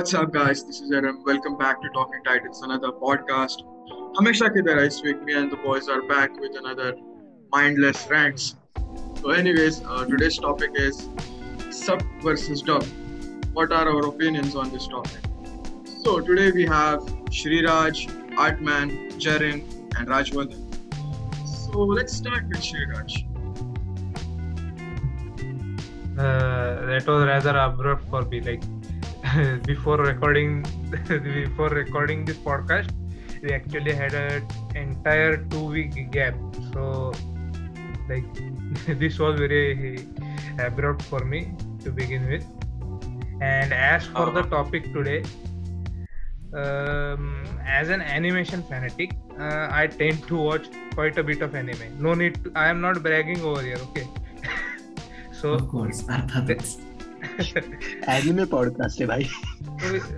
What's up, guys? This is Aram. Welcome back to Talking Titans, another podcast. हमेशा की तरह इस week me and the boys are back with another mindless rants. So, anyways, uh, today's topic is sub versus dub. What are our opinions on this topic? So today we have Shriraj, Artman, Jarin, and Rajwardhan. So let's start with Shriraj. Uh, that was rather abrupt for me. Like before recording, before recording this podcast, we actually had an entire two-week gap. So, like, this was very abrupt for me to begin with. And as for uh-huh. the topic today, um, as an animation fanatic, uh, I tend to watch quite a bit of anime. No need. To, I am not bragging over here. Okay. so of course, anime podcast है भाई।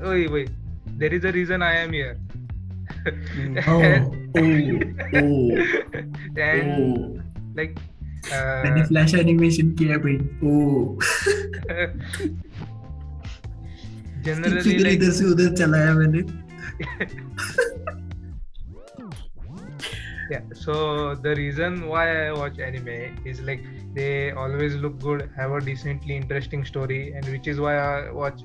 ओए ओए there is a reason I am here flash animation किया भाई। oh. Oh generally इधर like, से उधर चलाया मैंने। Yeah, they always look good have a decently interesting story and which is why i watch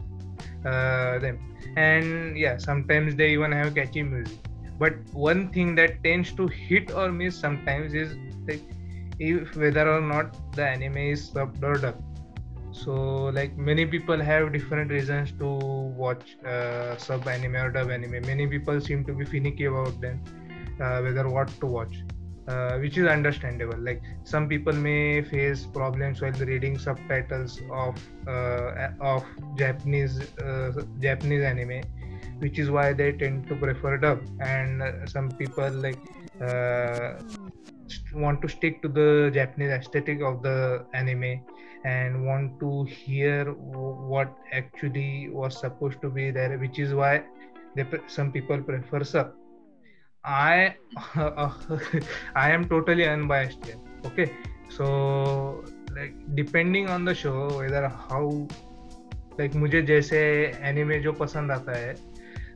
uh, them. And yeah sometimes they even have catchy music. But one thing that tends to hit or miss sometimes is like if whether or not the anime is subbed or dubbed so like many people have different reasons to watch uh, sub anime or dub anime. Many people seem to be finicky about them uh, whether what to watch uh, which is understandable. Like some people may face problems while reading subtitles of uh, of japanese uh, japanese anime which is why they tend to prefer dub. And uh, some people like want to stick to the japanese aesthetic of the anime and want to hear what actually was supposed to be there which is why they, some people prefer sub i i am totally unbiased here, okay? So, like, depending on the show, whether how, like, मुझे जैसे anime जो पसंद आता है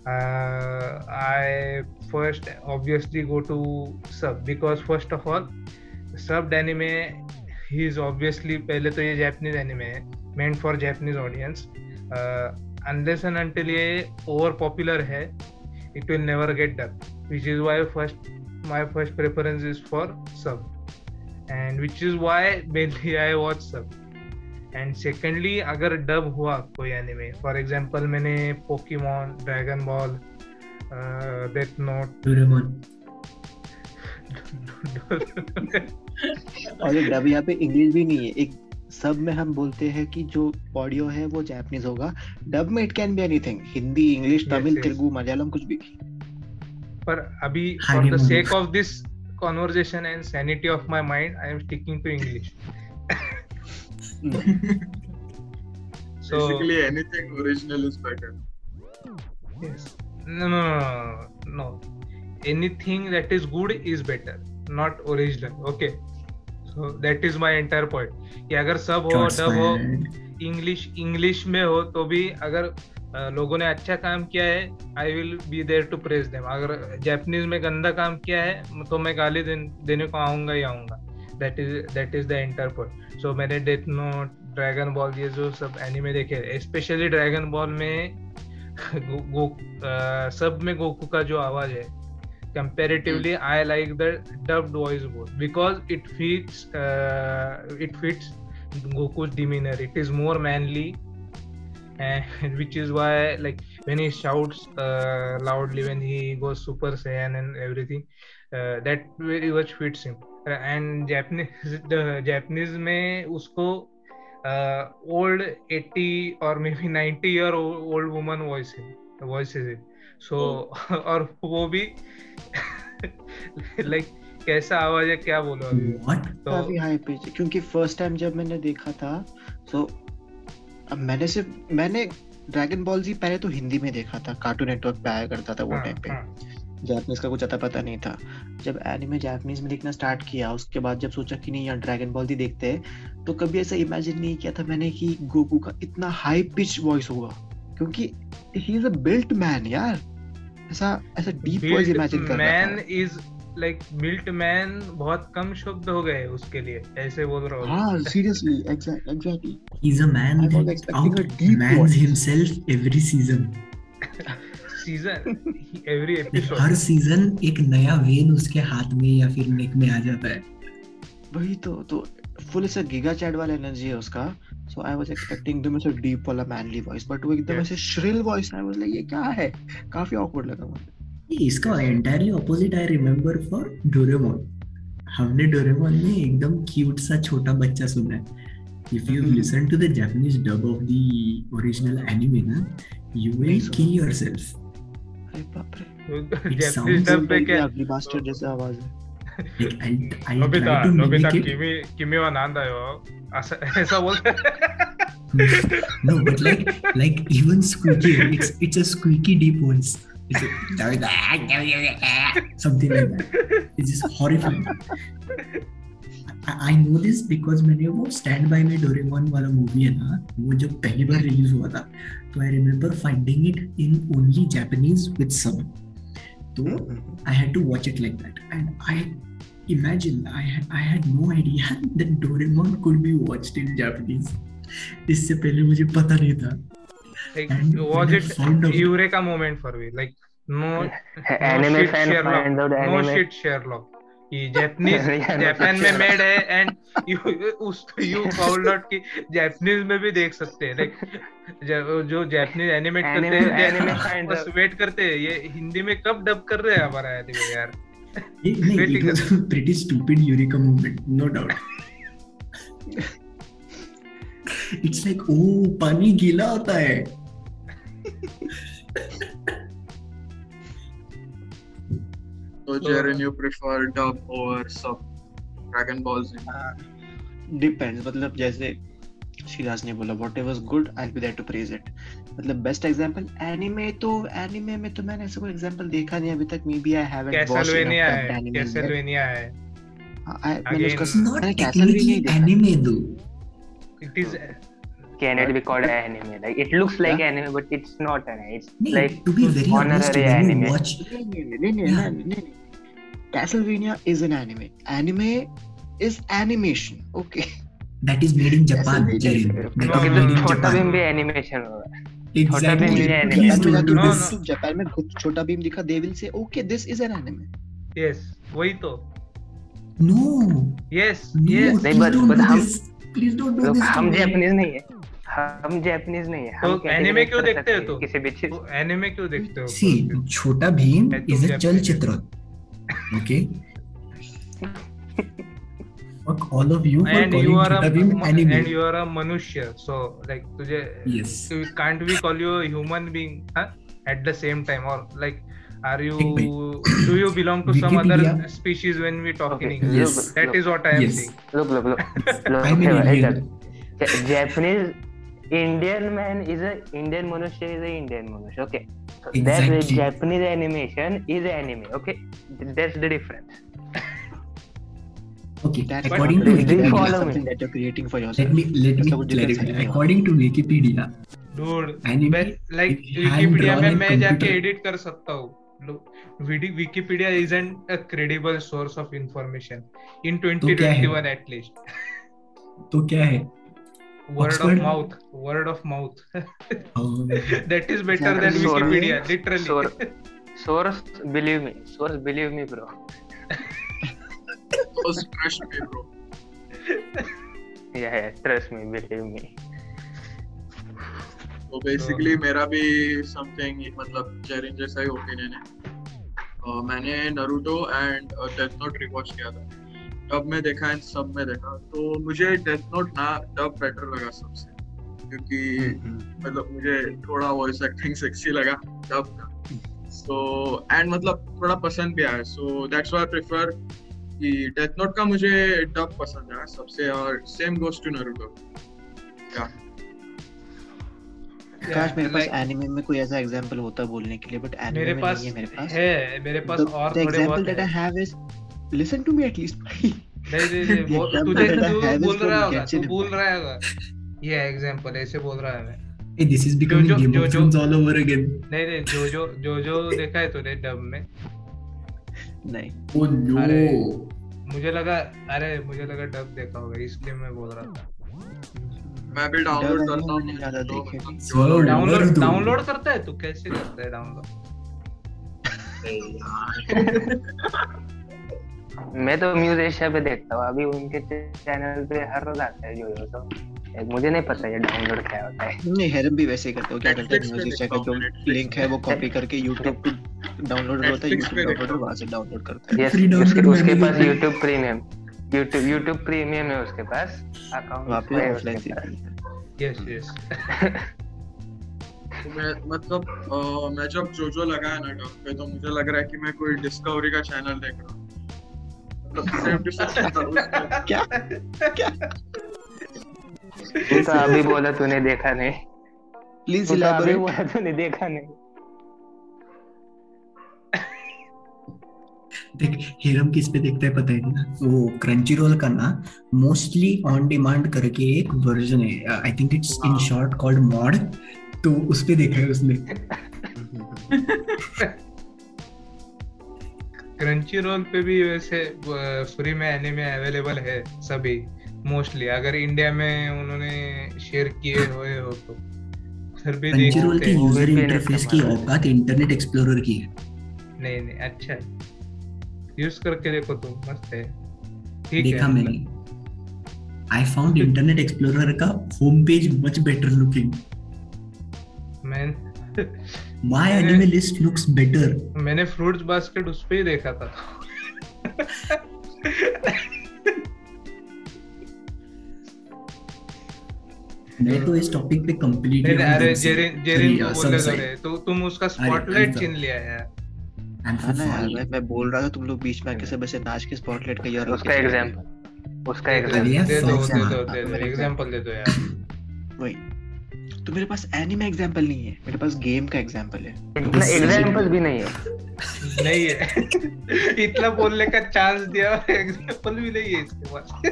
I first obviously go to sub because first of all sub anime he is obviously पहले तो ये Japanese anime है meant for Japanese audience unless and until ये ओवर पॉपुलर है it will never get done which is why first my first preference is for sub and which is why mainly i watch sub and secondly अगर dub हुआ कोई anime for example मैंने Pokemon dragon ball death note और ये dub यहाँ पे English भी नहीं है एक सब में हम बोलते हैं कि जो ऑडियो है वो जैपनीज होगा। डब में it can be anything Hindi English Tamil Telugu Malayalam कुछ भी। पर अभी for the sake of this conversation and sanity of my mind I am sticking to English so basically anything original is better no no anything that is good is better not original okay. So that is my entire point. कि अगर sub हो dub हो English English में हो तो भी अगर लोगों ने अच्छा काम किया है I will be there to press them अगर जैपनीज में गंदा काम किया है तो मैं गाली देने को आऊँगा ही आऊँगा. That is that is the enter point so मैंने डेथ नोट ड्रैगन बॉल ये जो सब एनिमे देखे स्पेशली ड्रैगन बॉल में गो, गो आ, सब में गोकू का जो आवाज़ है comparatively mm. i like the dubbed voice both because it fits uh, it fits goku's demeanor it is more manly and which is why like when he shouts uh, loudly when he goes super saiyan and everything uh, that very much fits him and japanese the japanese में उसको old eighty और maybe ninety year old woman voice है voice है सो और वो भी like कैसा आवाज़ है क्या बोलो अभी? तो काफ़ी हाई पिच क्योंकि फ़र्स्ट टाइम जब मैंने देखा था सो अब मैंने सिर्फ़ मैंने ड्रैगन बॉल जी पहले तो हिंदी में देखा था कार्टून नेटवर्क पे आया करता था वो टाइम हाँ, पे। हाँ। जापानीज का कुछ अता पता नहीं था। जब एनिमे जापनीज में देखना स्टार्ट किया उसके बाद जब सोचा कि नहीं यार ड्रैगन बॉल ही देखते हैं तो कभी ऐसा इमेजिन नहीं किया था मैंने कि गोकू का इतना हाई पिच वॉइस होगा। क्योंकि he is a built man यार। ऐसा ऐसा डीप वॉइस इमेजिन कर man is like built man बहुत कम शब्द हो गए उसके लिए ऐसे बोल रहा हूँ। हाँ seriously exactly He's a man I was that expecting a deep outmans voice. himself season every episode her season एक नया वेन उसके हाथ में या फिर नेक में आ जाता है। वही तो तो फुल ऐसा गिगा चैट वाला एनर्जी है उसका। सो आई वाज एक्सपेक्टिंग एकदम ऐसा डीप वाला मैनली वॉइस बट वो एकदम ऐसे shrill voice I was like ये क्या है? काफ़ी ऑकवर्ड लगा मुझे। ये इसका entirely opposite I remember for Doraemon हमने डोरेमोन में एकदम क्यूट सा छोटा बच्चा सुना है। If you. Listen to the Japanese dub of the original anime ना यू विल। किल योरसेल्फ अरे बाप रे। जैपनीज डब पे क्या? अगली मास्टर जैसा आवाज़ है। Like I'll, I'll Nobita try to Nobita mimic it वा नांदा यो ऐसा ऐसा बोलते no but like like even squeaky it's it's a squeaky deep voice it's a, something like that it's just horrifying I, I know this because मैंने वो stand by me Doraemon वाला movie है ना वो जब पहली बार रिलीज़ हुआ था तो I remember finding it in only Japanese with sub तो I had to watch it like that, and I imagine I had, I had no idea that Doraemon could be watched in Japanese. इससे पहले मुझे पता नहीं था was it eureka moment for me like no anime shit, fan Sherlock. find out no anime shit Sherlock कि Japanese no Japan shit, में Sherlock. Made है and you उस यू फाउंड आउट कि जापानीज में भी देख सकते हैं लाइक जो जापानीज एनिमेट करते Anime- हैं बस वेट करते हैं ये हिंदी में कब डब कर रहे हैं हमारा यार it was a pretty stupid Eureka moment no doubt it's like oh पानी गीला होता है So, Jaren, you prefer dub over sub? Dragon Ball Z. Depends मतलब जैसे शिराज ने बोला whatever good I be there to praise it मतलब best example anime तो एनीमे में तो मैंने ऐसा कोई एग्जांपल देखा नहीं अभी तक may be I haven't Castlevania है कैसलवेनिया है मैंने उसका मैंने Castlevania ही technically देखा। anime though it is can it be called anime like it looks like Yeah. anime but it's not anime it's नहीं, like to be very honest honorary when anime. watch नहीं नहीं Yeah. नहीं Castlevania is an anime anime is animation okay that is made in Japan Jerin that is made in Japan भी animation होगा Chhota Bhim is नहीं है। छोटा Bhim is a चलचित्र। fuck all of you and for you are a, Beam anime. And you are a manushya, so like tujhe, yes. so can't we call you a human being huh? at the same time or like are you do you belong to some other species when we talk okay. in English? Yes. That look, is what I am yes. saying. Look, look, look. look I'm. Japanese Indian man is a Indian Manushya is a Indian Manushya. Okay. So exactly. Japanese animation is anime. Okay. That's the difference. Okay. That's According to Wikipedia, something that you're creating for let yourself me let me कुछ difference clarify. According to Wikipedia, dude anime like wikipedia में मैं जाके edit कर सकता हूँ Wiki- wikipedia isn't a credible source of information in तो क्या है? 2021 at least तो क्या है? word Oxford? of mouth word of mouth Um, that is better than Source. wikipedia literally Source. Source, believe me. Source, believe me, bro. Just trust me, bro. Yeah, yeah. Trust me, believe me. तो basically मेरा भी something मतलब जेरिन जैसा ही opinion है uh, मैंने Naruto and death note rewatch किया था डब में देखा एंड सब में देखा तो मुझे डेथ नोट ना डब बेटर लगा सबसे क्योंकि मतलब मुझे थोड़ा वॉइस एक्टिंग सेक्सी लगा डब का सो एंड मतलब थोड़ा पसंद भी आया so that's why I prefer कि डेथ नोट का मुझे डब पसंद आया सबसे और सेम गोस टू नरूटो या काश मेरे पास like, एनिमे में कोई ऐसा एग्जांपल होता बोलने के लिए बट एनिमे मेरे में पास नहीं है मेरे पास। है मेरे पास the, और थोड़े example बहुत that I है have is listen to me at least नहीं नहीं नहीं वो तुझे तू बोल रहा होगा तू बोल. रहा होगा। ये एग्जांपल ऐसे बोल रहा है मैं। Hey, this is becoming जो- Game जो- of जो- Thrones all over again. नहीं नहीं जो जो जो जो देखा है तूने डब में। नहीं। Oh no. अरे। मुझे लगा अरे मुझे लगा डब देखा होगा इसलिए मैं बोल रहा था। मैं भी डाउनलोड करता हूँ ज़्यादा तो देखे। डाउनलोड डाउनलोड करता है तू कैसे करता है डाउनलोड मैं तो म्यूज एशिया पे देखता हूँ अभी उनके चैनल पे हर रोज आता है जो जो तो। एक मुझे नहीं पता ये डाउनलोड क्या होता है। नहीं हेरम भी वैसे ही करते हो क्या करते हैं म्यूज़िक देखता का जो लिंक है वो कॉपी करके YouTube पे डाउनलोड होता है पे YouTube देखता डाउनलोड वहाँ से डाउनलोड करता है। Yes, उसके, उसके पास YouTube premium YouTube YouTube premium है उसके पास। अकाउंट वहाँ पे है ऑफलाइन उसके पास यस यस तो मैं मतलब मैं जब जो जो लगाया ना डब पे तो मुझे लग रहा है कि मैं कोई डिस्कवरी का चैनल देख रहा हूँ। मतलब। क्या? क्या? तू तो अभी बोला तूने देखा नहीं। प्लीज़ इलैबोरेट बोला तूने देखा नहीं। देख हेरम किस पे देखता है पता है ना? वो क्रंची रोल का ना मोस्टली ऑन डिमांड करके एक वर्जन है। I think it's in. Short called mod तो उस पे देखा है उसने। क्रंची रोल पे भी वैसे फ्री में एनिमे अवेलेबल है सभी। मोस्टली अगर इंडिया में उन्होंने शेयर किए हुए हो तो। फिर भी देख क्रंची रोल के यूज़र इंटरफेस की औकात इंटरनेट एक्सप्लोरर की है। नहीं नहीं अच्छा है। यूज़ करके देखो तुम मस्त है। ठीक देखा है। मैंने। आई फाउंड इंटरनेट एक्सप्लोरर का home page much better looking मैं माय मैंने- एनिमे लिस्ट लुक्स बेटर मैंने फ्रूट्स बास्केट उस पे ही देखा था। मैं तो इस टॉपिक पे नहीं कंप्लीटली अरे जेरिन जेरिन बोलने दो तो तुम उसका स्पॉटलाइट छीन लिया यार हाँ ना यार मैं मैं बोल रहा था तुम लोग बीच में आके सब ऐसे नाच के स्पॉटलाइट का यार उसका एग्ज़ाम्पल उसका दे दो अरे यार, एग्ज़ाम्पल दे दो दे दो दे दो एग्जांपल दे दो यार। वही। तो मेरे पास एनीमे एग्जांपल नहीं है मेरे पास गेम का एग्जांपल है। इतना भी नहीं है। नहीं है। इतना बोलने का चांस दिया एग्जांपल भी नहीं है इसके पास।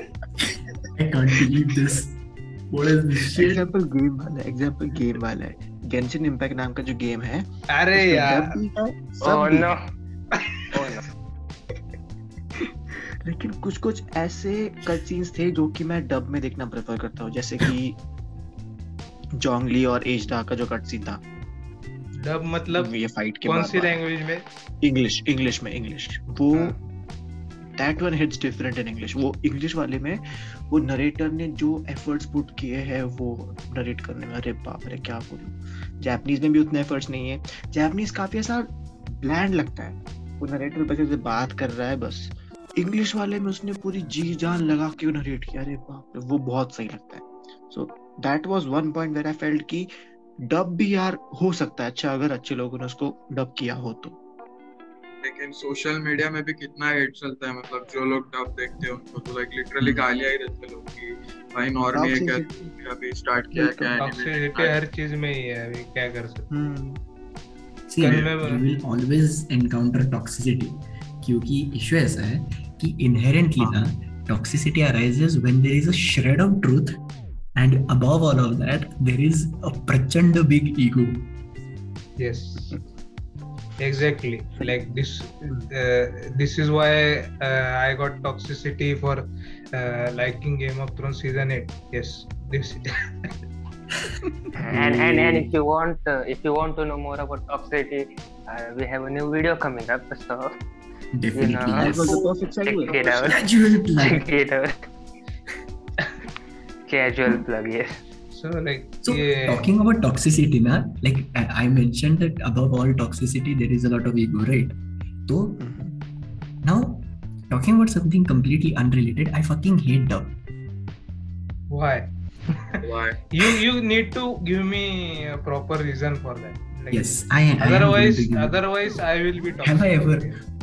आई कांट बिलीव दिस वाला एग्जांपल गेम वाला है। गेंशिन इंपैक्ट नाम का जो गेम है अरे यार। ओह नो ओह नो लेकिन कुछ कुछ ऐसे कट सीन्स थे जो कि मैं डब में देखना प्रेफर करता हूँ जैसे कि जोंगली और एजडा का जो कट सीन था। डब मतलब ये फाइट के कौन सी लैंग्वेज में? इंग्लिश इंग्लिश में इंग्लिश वो। That one hits different in English वो इंग्लिश वाले में वो नरेटर ने जो एफर्ट्स पुट किए हैं, वो नरेट करने में, अरे बाप रे, क्या बोलूँ? जापानीज में भी उतने एफर्ट्स नहीं है। जापानीज काफ़ी ऐसा ब्लैंड लगता है। वो नरेटर बस ऐसे बात कर रहा है, बस। इंग्लिश वाले में उसने पूरी जी जान लगा के नरेट किया। अरे बाप रे, वो बहुत सही लगता है। So that was one point where I felt कि डब भी यार हो सकता है। अच्छा अगर अच्छे लोगों ने उसको डब किया हो तो। लेकिन सोशल मीडिया में भी कितना हेट चलता है मतलब जो लोग टॉप देखते हैं उनको तो लाइक लिटरली हम्म। गालियाँ ही रहते लोगों की भाई नॉर्म ये क्या अभी स्टार्ट किया क्या है टॉक्सिसिटी हर चीज़ में ही है अभी क्या कर सकते हैं। क्योंकि हाँ। प्रचंड big ego exactly. Like this uh, this is why uh, i got toxicity for uh, liking game of thrones season 8 yes this and and and if you want uh, if you want to know more about toxicity uh, we have a new video coming up so definitely. know, that yes. was the perfect check segue. it out. Casual plug. Check it out. Casual plug yes so like so yeah, talking about toxicity na like I, I mentioned that above all toxicity there is a lot of ego right? So mm-hmm. now talking about something completely unrelated i fucking hate dub why? Why? you you need to give me a proper reason for that. Like, yes i, I am otherwise to give you- otherwise i will be toxic Have I ever-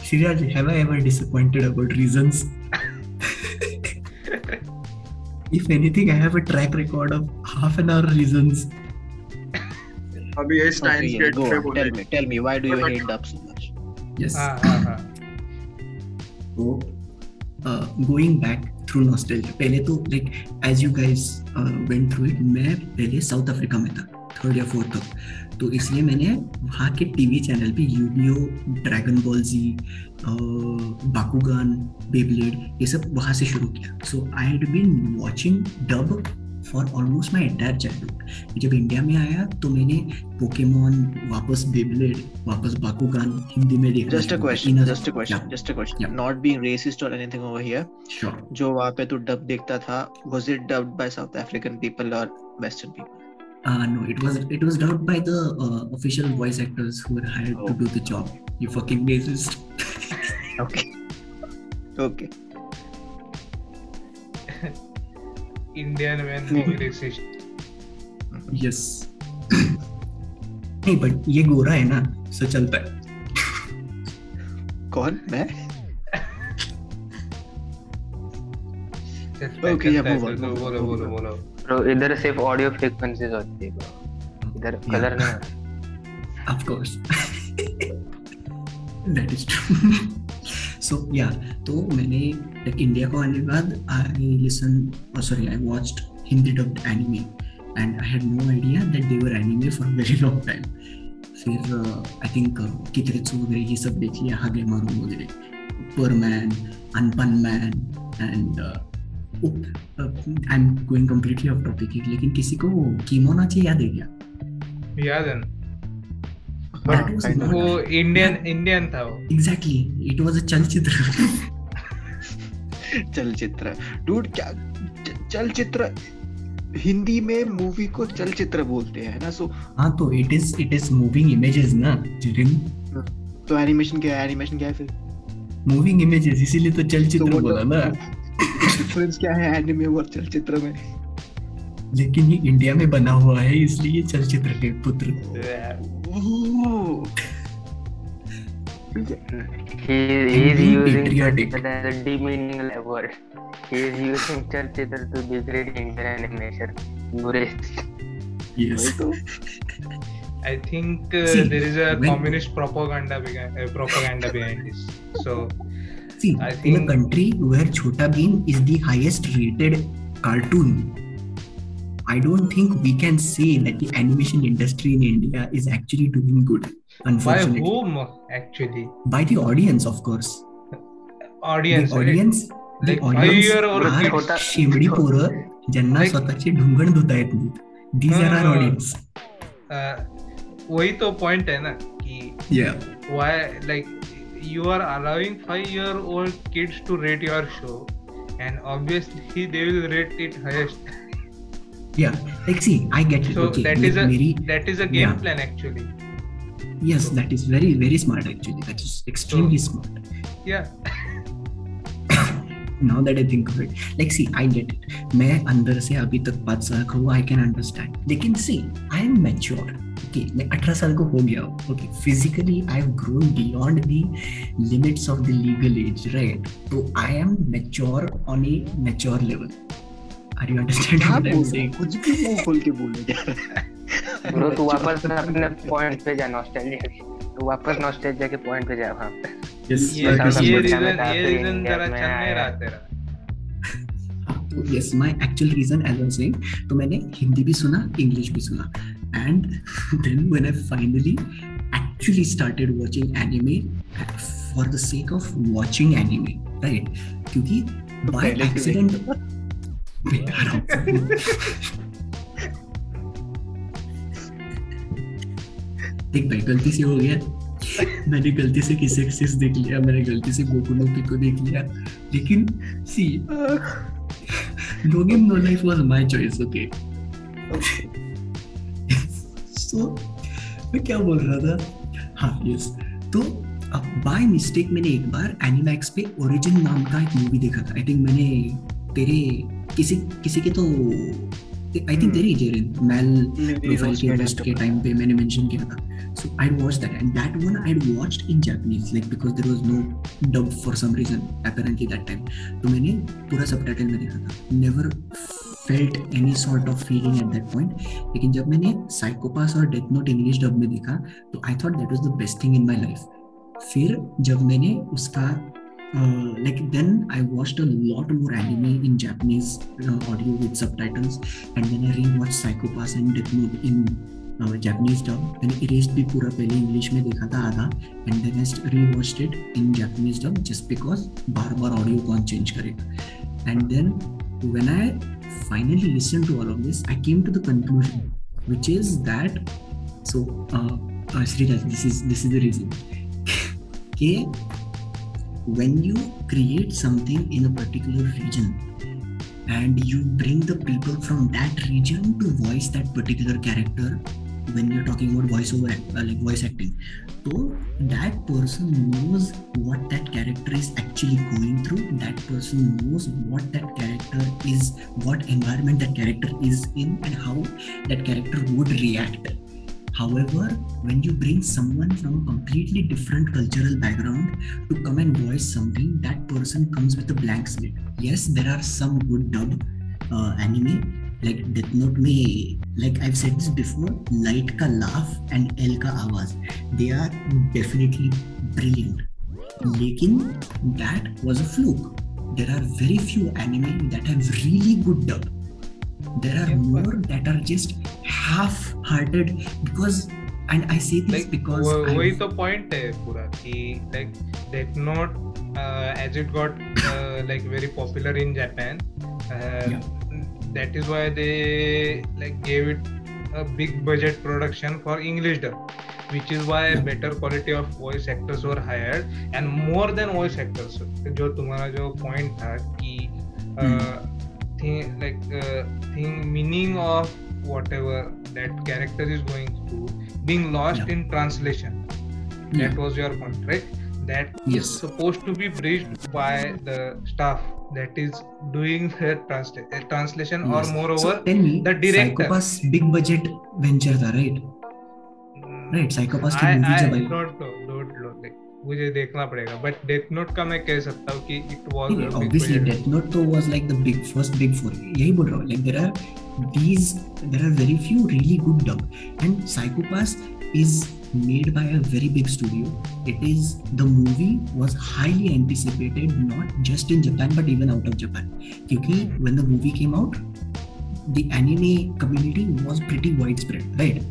Shiraj, have I ever disappointed about reasons? if anything, I have a track record of half an hour reasons. अभी ये Okay, Steins yeah, gate go पे बोले Tell me, tell me, why do you But- hate dub so much? Yes. हाँ हाँ हाँ So, uh, going back through nostalgia. पहले तो like as you guys uh, went through it, मैं पहले South Africa में था थर्ड या फोर्थ तक तो इसलिए मैंने वहाँ के टीवी चैनल पे Unio Dragon Ball Z Bakugan Beyblade ये सब वहाँ से शुरू किया। So I had been watching dub for almost my entire childhood जब इंडिया में आया तो मैंने पोकेमोन वापस बेबलेड वापस बाकुगान हिंदी में देखा। Just question just question just question not being racist और एनीथिंग ओवर हियर जो वहाँ पे तो डब देखता था was it dubbed by South African people और western people Uh, no, it was it was dubbed by the uh, official voice actors who were hired to do the job. You fucking racist. Okay. Okay. Indian man Hmm. being racist. yes. नहीं but ये गोरा है ना so चलता है कौन मैं चलता है, Okay, yeah, चलता है, move on, चलो, move on, बोलो move बोलो on. बोलो ब्रो ब्रो इधर सिर्फ़ ऑडियो फ्रीक्वेंसीज होती है। इधर कलर नहीं होता। Of course that is true so या तो मैंने लाइक इंडिया को आने के बाद I listen sorry I watched Hindi dubbed anime and I had no idea that they were anime for very long time फिर आई थिंक कितरे चू वगैरह ये सब देखिए लिया हागे मारू वगैरह Perman Anpanman and I am going completely off topic लेकिन किसी को किमोनाची याद है क्या? याद है not- वो इंडियन इंडियन था वो। एग्जैक्टली इट वाज अ चलचित्र चलचित्र डूड क्या चलचित्र हिंदी में मूवी को चलचित्र बोलते हैं ना? सो हाँ तो it is it is moving images ना जिरिन तो एनिमेशन क्या है एनिमेशन क्या है फिर? मूविंग इमेजेस इसीलिए तो चलचित्र बोला ना। डिफरेंस क्या है एनिमे और चलचित्र में लेकिन ये इंडिया में बना हुआ है इसलिए चलचित्र के पुत्र he he is using patriotic. Chalchitra as a demeaning word he is using Chalchitra to degrade Indian animation you racist yes वही तो I think uh, See, there is a when- communist propaganda behind, uh, propaganda behind this. So See, I in a think- country where Chota Bheem is the highest rated cartoon, I don't think we can say that the animation industry in India is actually doing good. by Unfortunately, whom actually? by the audience, of course. Audience. the right? audience, the Like audience five-year-old are kids. शेमडी पोरं ज्यांना Like- स्वतःचे ढुंगण धुता येत नाहीत these are are हा. Audience Uh, वही तो point है ना कि या why like you are allowing five year old kids to rate your show. And obviously they will rate it highest. Yeah. Like see i get it. So okay. a that is a game yeah. plan actually. Yes so, that is very very smart actually. That is extremely so, smart. yeah. Now that I think of it like see I get it मैं अंदर से अभी तक पाँच साल का हूँ I can understand लेकिन see I am mature okay मैं अठारह साल को हो गया हूँ okay physically I have grown beyond the limits of the legal age right तो I am mature on a mature level are you understanding क्या what I'm बोल रहा saying है? कुछ भी मुँह खोल के बोले जा रहा है ब्रो तू वापस अपने पॉइंट पे जा नॉस्टैल्जिया तू वापस नॉस्टैल्जिया के पॉइंट पे जा वहाँ पे yes my actual reason as an saying तो मैंने हिंदी भी सुना इंग्लिश भी सुना। And then when I finally actually started watching anime for the sake of watching anime right क्योंकि बाई एक्सीडेंट देख भाई गलती से हो गया। मैंने गलती से किस एक्सिस देख लिया मैंने गलती से गोकू नो पिको देख लिया। लेकिन see no game no life was my choice okay so मैं क्या बोल रहा था? हाँ यस तो अब बाय मिस्टेक मैंने एक बार एनिमैक्स पे ओरिजिन नाम का एक मूवी देखा था। आई थिंक मैंने तेरे किसी किसी के तो आई थिंक तेरी जेरिन मेल प्रोफ़ाइल के टाइम पे मैंने मेंशन किया था। So i watched that and that one i'd watched in japanese like because there was no dub for some reason apparently that time तो मैंने पूरा सबटाइटल में देखा never felt any sort of feeling at that point लेकिन जब मैंने साइकोपास और death note English dub में देखा तो I thought that was the best thing in my life फिर जब मैंने उसका uh, like then I watched a lot more anime in Japanese uh, audio with subtitles, and then I rewatched Psycho Pass and Death Note in Japanese dub मैंने इरेस्ट भी पूरा पहले English में देखा था आधा and the rest reversed it in Japanese dub just because बार बार audio कौन चेंज करेगा। And then when I finally listen to all of this I came to the conclusion which is that so Sriraj this is this is the reason के when you create something in a particular region and you bring the people from that region to voice that particular character when you're talking about voiceover uh, like voice acting so that person knows what that character is actually going through that person knows what that character is what environment that character is in and how that character would react However, when you bring someone from a completely different cultural background to come and voice something, that person comes with a blank slate. Yes, there are some good dub uh, anime like Death Note me, like I've said this before, Light ka laugh and L ka आवाज, they are definitely brilliant. Lekin that was a fluke. There are very few anime that have really good dub there are more that are just half-hearted because and I say this like, because वही तो point है पूरा कि like Death Note uh, as it got uh, like very popular in Japan uh, yeah. that is why they like gave it a big budget production for English dub which is why yeah. better quality of voice actors were hired and more than voice actors जो तुम्हारा जो point था कि uh, thing like uh, thing meaning of whatever that character is going through being lost yeah. in translation that yeah. was your point right that yes. is supposed to be bridged by the staff that is doing the transla- uh, translation yes. or moreover so tell me, the director Psycho-Pass big budget venture tha, right mm, right Psycho-Pass की I, movie I जब don't know don't know like मुझे देखना पड़ेगा but Death note का मैं कह सकता हूँ कि it was obviously Death Note तो was like the big first big four यही बोल रहा हूँ like there are these there are very few really good dub and psychopath is made by a very big studio. It is the movie was highly anticipated not just in japan but even out of japan. Because when the movie came out the anime community was pretty widespread right?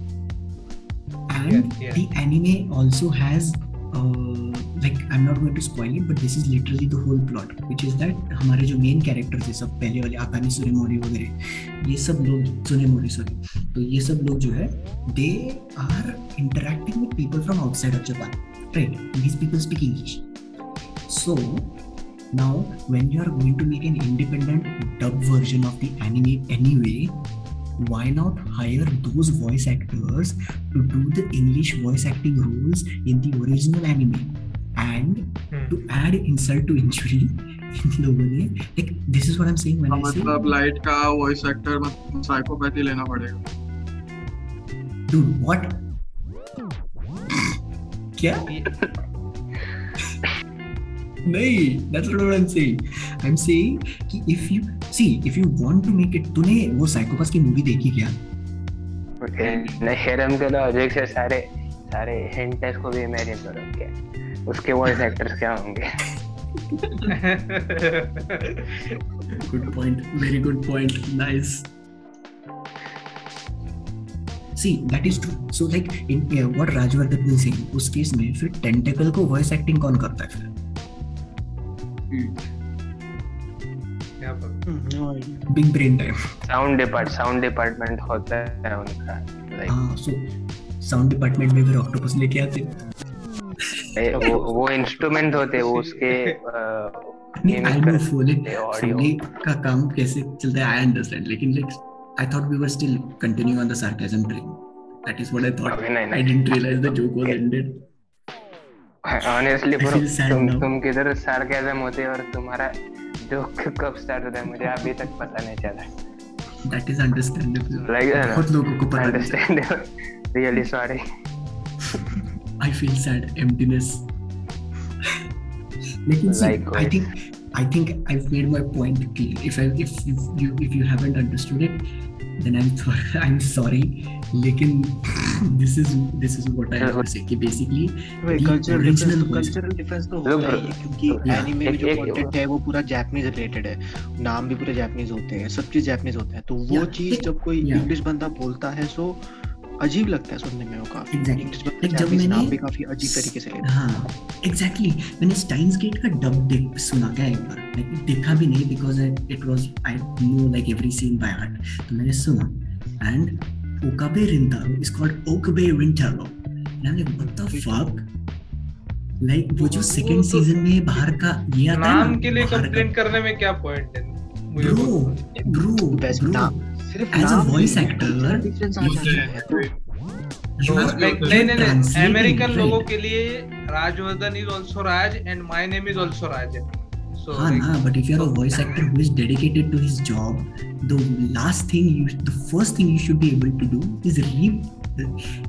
And yeah, yeah. the anime also has like I am not going to spoil it but this is literally the whole plot which is that हमारे जो main characters है सब, पहले वाले आकानी सूर्यमौरी वगैरह, ये सब लोग सूर्यमौरी सॉरी तो ये सब लोग जो है they are interacting with people from outside of Japan right these people speak English so now when you are going to make an independent dub version of the anime anyway why not hire those voice actors to do the English voice acting roles in the original anime? And hmm. to add insult to injury, in the way, like this is what I'm saying when I say. मतलब Light का voice actor मतलब psychopathy लेना पड़ेगा. Dude, what? क्या? नहीं that's not what I'm saying I'm saying कि if you see if you want to make it तूने वो साइकोपैथ की मूवी देखी क्या? नहीं हेरम के तो अजय से सारे सारे हिंट है इसको भी इमेजिन करो क्या उसके वॉइस एक्टर्स क्या होंगे? Good point very good point nice see that is true so like in what Rajvardhan Singh उस केस में फिर टेंटेकल को वॉइस एक्टिंग कौन करता है फिर. Hmm. Big brain time sound depart sound department होता है उनका हाँ सो साउंड डिपार्टमेंट में फिर ऑक्टोपस लेके आते वो वो इंस्ट्रूमेंट होते वो उसके आई नो फोले फोले का काम कैसे चलता है आई अंडरस्टैंड लेकिन like I thought we were still continue on the sarcasm train that is what I thought I didn't realise the joke was ended honestly bro तुम तुम किधर सार्केज्म होते और तुम्हारा जोक कब स्टार्ट होता है? मुझे अभी तक पता नहीं चला। दैट इज़ अंडरस्टैंडेबल लाइक बहुत लोगों को पता understandable really sorry I feel sad emptiness लेकिन I think I think I've made my point clear. If I if, if you if you haven't understood it, then I'm sorry. I'm sorry. लेकिन this is this is what I have to say कि basically cultural difference cultural difference तो होता ही है क्योंकि anime में जो content है वो पूरा Japanese related है नाम भी पूरे Japanese होते हैं सब चीज़ Japanese होता है तो वो चीज़ जब कोई English बंदा बोलता है सो अजीब लगता है सुनने में वो काफ़ी। Exactly. Like, जब मैंने- नाम भी काफ़ी अजीब तरीके से लेते हाँ। एग्जैक्टली मैंने स्टाइन्स गेट का डब देख सुना क्या एक बार। लाइक देखा भी नहीं because it was I know like every scene by heart तो मैंने सुना। And Okabe Rintaro is called Okabe Rintaro and I like what the fuck like वो जो सेकंड तो- सीज़न में बाहर का ये आता है नाम के लिए कंप्लेंट करने में क्या पॉइंट है? मुझे ब्रो बोलो। Bro as a voice actor American लोगों के लिए Rajvardhan is also Raj and my name is also Raj हाँ ना but if you are a voice actor who is dedicated to his job the last thing you the first thing you should be able to do is re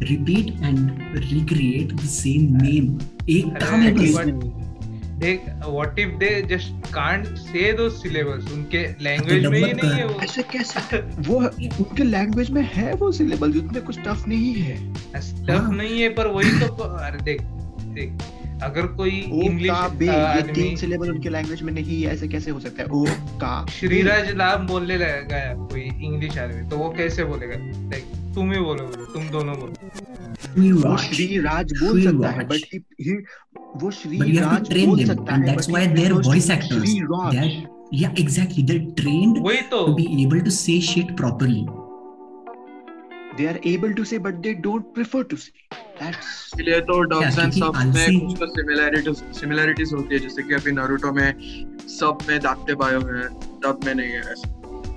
repeat and recreate the same name एक काम है देख what if they just can't say दो syllables उनके language में ही नहीं है वो। ऐसे कैसे? वो उनके लैंग्वेज में है वो सिलेबल उसमें कुछ टफ नहीं है। टफ हाँ। नहीं है पर वही तो अरे देख देख अगर कोई इंग्लिश ये आदमी तीन सिलेबल उनके लैंग्वेज में नहीं है ऐसे कैसे हो सकता है? ओ का श्रीराज लाभ बोलने लगा कोई इंग्लिश आदमी तो वो कैसे बोलेगा? लाइक तुम ही बोलो तुम दोनों बोलो। वो श्रीराज बोल सकता है बट ही वो श्रीराज ट्रेन बोल सकता है that's why their voice actors या exactly they trained to be able to say shit properly they are able to say but they don't prefer to say तो सिमिलैरिटीज तो तो होती है जैसे कि अभी नारुतो में सब में दाते बायो है तब में नहीं है ऐसे।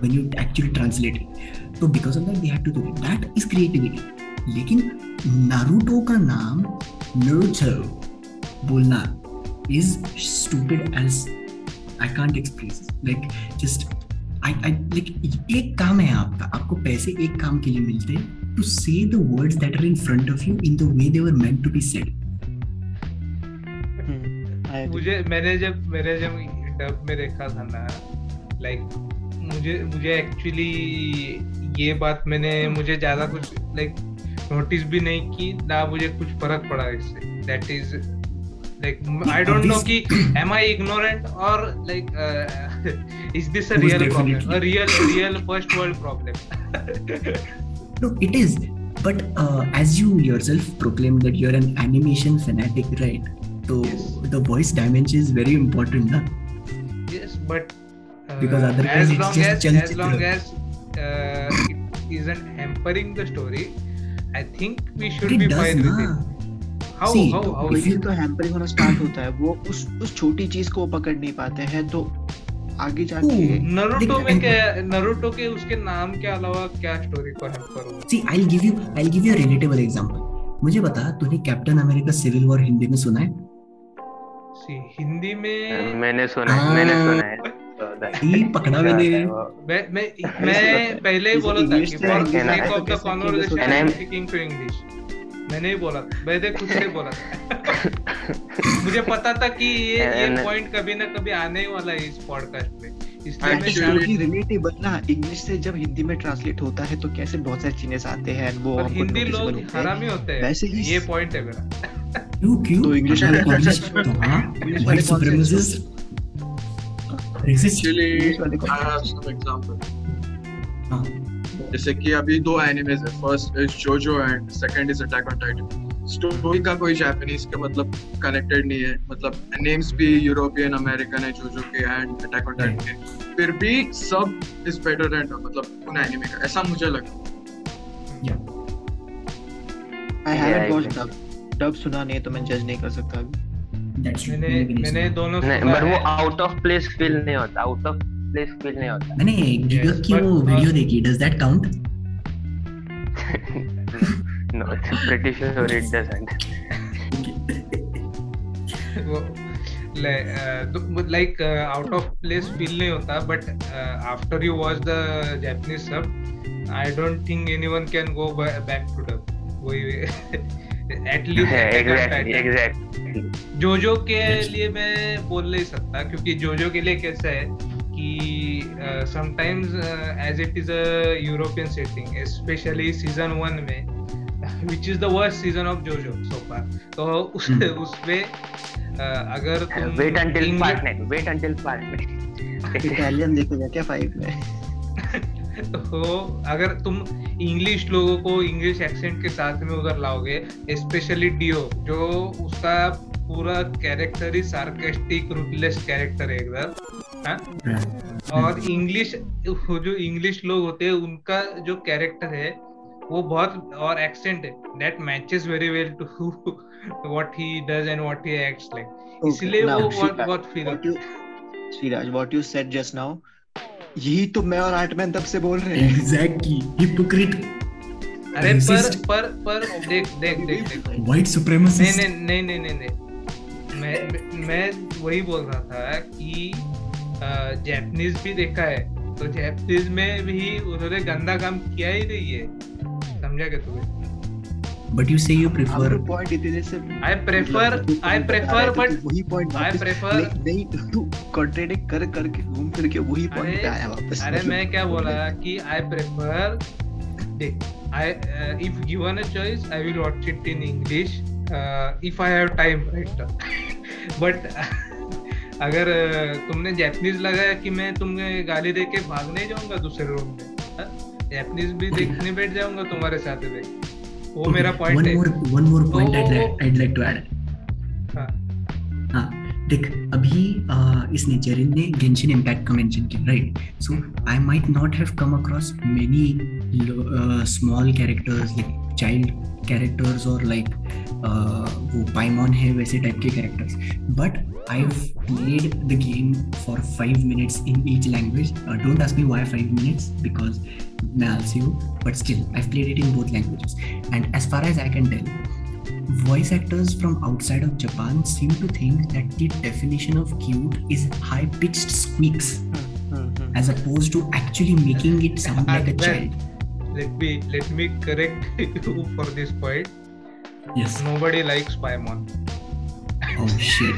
when you actually translate it so because of that they had to do it that is creativity लेकिन नारुतो का नाम Naruto बोलना is stupid as I can't express like just I, I like एक काम है आपका आपको पैसे एक काम के लिए मिलते हैं to say the words that are in front of you in the way they were meant to be said hmm, I agree. मुझे मैंने जब मैंने जब डब में देखा था ना लाइक मुझे मुझे एक्चुअली ये बात मैंने मुझे ज़्यादा कुछ लाइक नोटिस भी नहीं की ना मुझे कुछ फ़र्क पड़ा इससे। That is like I don't know कि एम आई इग्नोरेंट और like is this a real problem a real real first world problem no it is but as you yourself proclaim that you are an animation fanatic right तो the voice dimension is very important ना yes but Because otherwise as it's just as as long as uh, it isn't hampering the story i think we should it be does fine with na it how See, how तो how? तो hampering होना start होता है वो उस उस छोटी चीज़ को पकड़ नहीं पाते हैं तो आगे जाके Oh. नरूटो में क्या नरूटो के उसके नाम के अलावा क्या स्टोरी को हैम्पर हुआ see i'll give you i'll give you a relatable example मुझे बता तूने Captain America Civil War Hindi में सुना है सी हिंदी में मैंने सुना है मैंने हाँ। सुना है पकड़ा मैंने। मैं मैं मैं पहले ही बोला था कि फॉर सेक तो of the conversation I am speaking to English मैंने ही बोला मैंने खुद से बोला। था मुझे पता था कि ये ये पॉइंट कभी ना कभी आने ही वाला है इस पॉडकास्ट में। रिलेटेबल ना इंग्लिश से जब हिंदी में ट्रांसलेट होता है तो कैसे बहुत सारे चीज़ें आते हैं वो हिंदी लोग हैं। हरामी होते हैं। वैसे ही ये पॉइंट है मेरा। क्यों क्यों तो अगर वाले English Actually, I have some example. हाँ जैसे कि अभी दो एनिमेज है. First is JoJo and second is Attack on Titan story का कोई जापानीज का मतलब कनेक्टेड नहीं है. मतलब नेम्स भी यूरोपियन अमेरिकन है जोजो के एंड अटैक ऑन टाइटन के. फिर भी सब इज़ बेटर देन मतलब उन एनिमे का. ऐसा मुझे लगा I haven't Yeah, watched exactly. dub. Dub सुना नहीं तो मैं जज नहीं कर सकता अभी. मैंने मैंने। दोनों बट वो है। आउट ऑफ़ प्लेस फील नहीं होता आउट ऑफ़ प्लेस फील नहीं होता। मैंने गिगा की वो वीडियो देखी does that count no it's pretty sure it doesn't. Like out of place feel नहीं होता but after you watch the Japanese sub I don't think anyone can go back to dub वही at least exactly exactly JoJo के लिए मैं बोल नहीं सकता क्योंकि जोजो के लिए कैसा है कि sometimes as it is a European setting specially season one में which is the worst season of JoJo so far तो उस Hmm. उसमें uh, अगर तुम wait until part nine wait until part nine Italian देखेगा क्या फाइव में तो अगर तुम इंग्लिश लोगों को इंग्लिश एक्सेंट के साथ में उधर लाओगे स्पेशली डियो जो उसका पूरा कैरेक्टर ही सार्केस्टिक रूटलेस कैरेक्टर है एकदम हाँ? और इंग्लिश जो इंग्लिश लोग होते हैं उनका जो कैरेक्टर है वो बहुत और एक्सेंट है that matches very well to what he does and what he acts like इसलिए वो बहुत बहुत feel Sriraj, what you said just now यही तो मैं और आर्टमैन तब से बोल रहे हैं। एग्जैक्टली हिपोक्रिट अरे पर पर पर देख देख देख देख। व्हाइट सुप्रीमेसिस्ट नहीं नहीं नहीं नहीं नहीं मैं मैं वही बोल रहा था कि जैपनीज भी देखा है। तो जैपनीज में भी उन्होंने गंदा काम किया ही नहीं है। समझा क्या तुम्हें? बट यू से यू आपका प्रेफर पॉइंट इतने से I prefer I prefer but वही पॉइंट आई प्रेफर नहीं नहीं, तू कॉन्ट्रेडिक्ट कर करके घूम फिर के वही अरे- पे आया वापस। अरे मैं क्या बोला कि आई प्रेफर देख I if given a choice I will watch it in English if I have time right but अगर uh, तुमने जैपनीज लगाया कि मैं तुम्हें गाली दे के भागने जाऊँगा दूसरे रूम में जैपनीज भी देखने बैठ जाऊँगा तुम्हारे साथ में वो मेरा पॉइंट वन है। मोर वन मोर पॉइंट तो- I'd लाइक टू ऐड हाँ। हाँ देख अभी uh, इसने जेरिन ने गेंशिन इम्पैक्ट का मेंशन किया right so I might not have come across many small characters like child characters और लाइक वो पाइमॉन है वैसे टाइप के characters but I've played the game for five minutes in each language. Uh, don't ask me why five minutes because I'll you. But still, I've played it in both languages. And as far as I can tell, voice actors from outside of Japan seem to think that the definition of cute is high pitched squeaks, mm-hmm. as opposed to actually making it sound like a child. Let me let me correct you for this point. Yes. Nobody likes Paimon. Oh shit.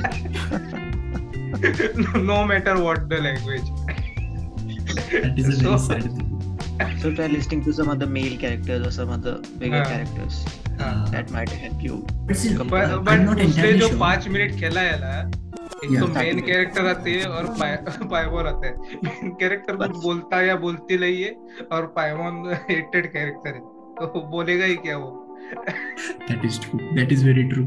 no, no matter what the language That is a So- very sad thing. So try listening to some other male characters or some other bigger हाँ. characters. Uh, That might help you. but still, but, uh, but उसने जो पाँच minute खेला है ना एक तो main character आते हैं और पाइमोन आते हैं मेन कैरेक्टर कुछ बोलता या बोलती नहीं है और पाइमोन हेटेड कैरेक्टर है तो बोलेगा ही क्या वो That is true. That is very true.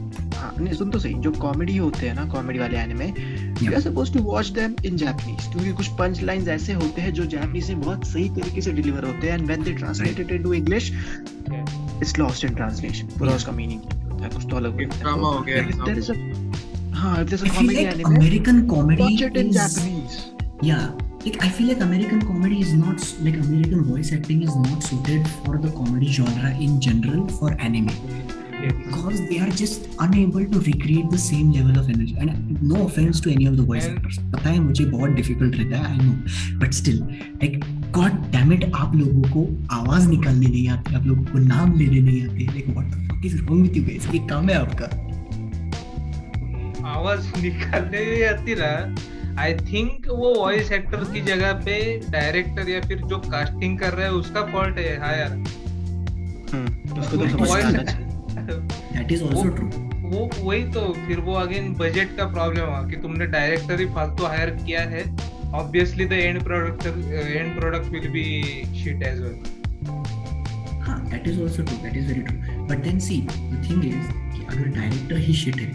नहीं सुन तो सही जो कॉमेडी होते हैं ना कॉमेडी वाले anime you are suppose to watch them in Japanese क्योंकि कुछ पंच लाइन ऐसे होते हैं जो जैपनीज में बहुत सही तरीके से डिलीवर होते हैं and when they translated in to English it's lost in translation पूरा उसका मीनिंग तो होता है। कुछ कॉमेडी एनिमे इन जैपनीज या Like, because they are just unable to recreate the same level of energy and no offense to any of the voice And- actors पता है मुझे बहुत difficult रहता है I know but still like god damn it आप लोगों को आवाज़ निकालने नहीं आती आप लोगों को नाम लेने नहीं आते like what the fuck is wrong with you guys ये काम है आपका आवाज़ निकालने नहीं आती ना आई थिंक वो वॉइस एक्टर की जगह पे डायरेक्टर या फिर जो कास्टिंग कर रहा है उसका फॉल्ट है हाँ यार हम्म तो चाहिए that is also वो- वही तो फिर वो अगेन बजट का प्रॉब्लम हुआ कि तुमने डायरेक्टर ही फालतू हायर किया है obviously the end product end product will be shit as well हाँ that is also true that is very true but then see the thing is कि अगर डायरेक्टर ही शिट है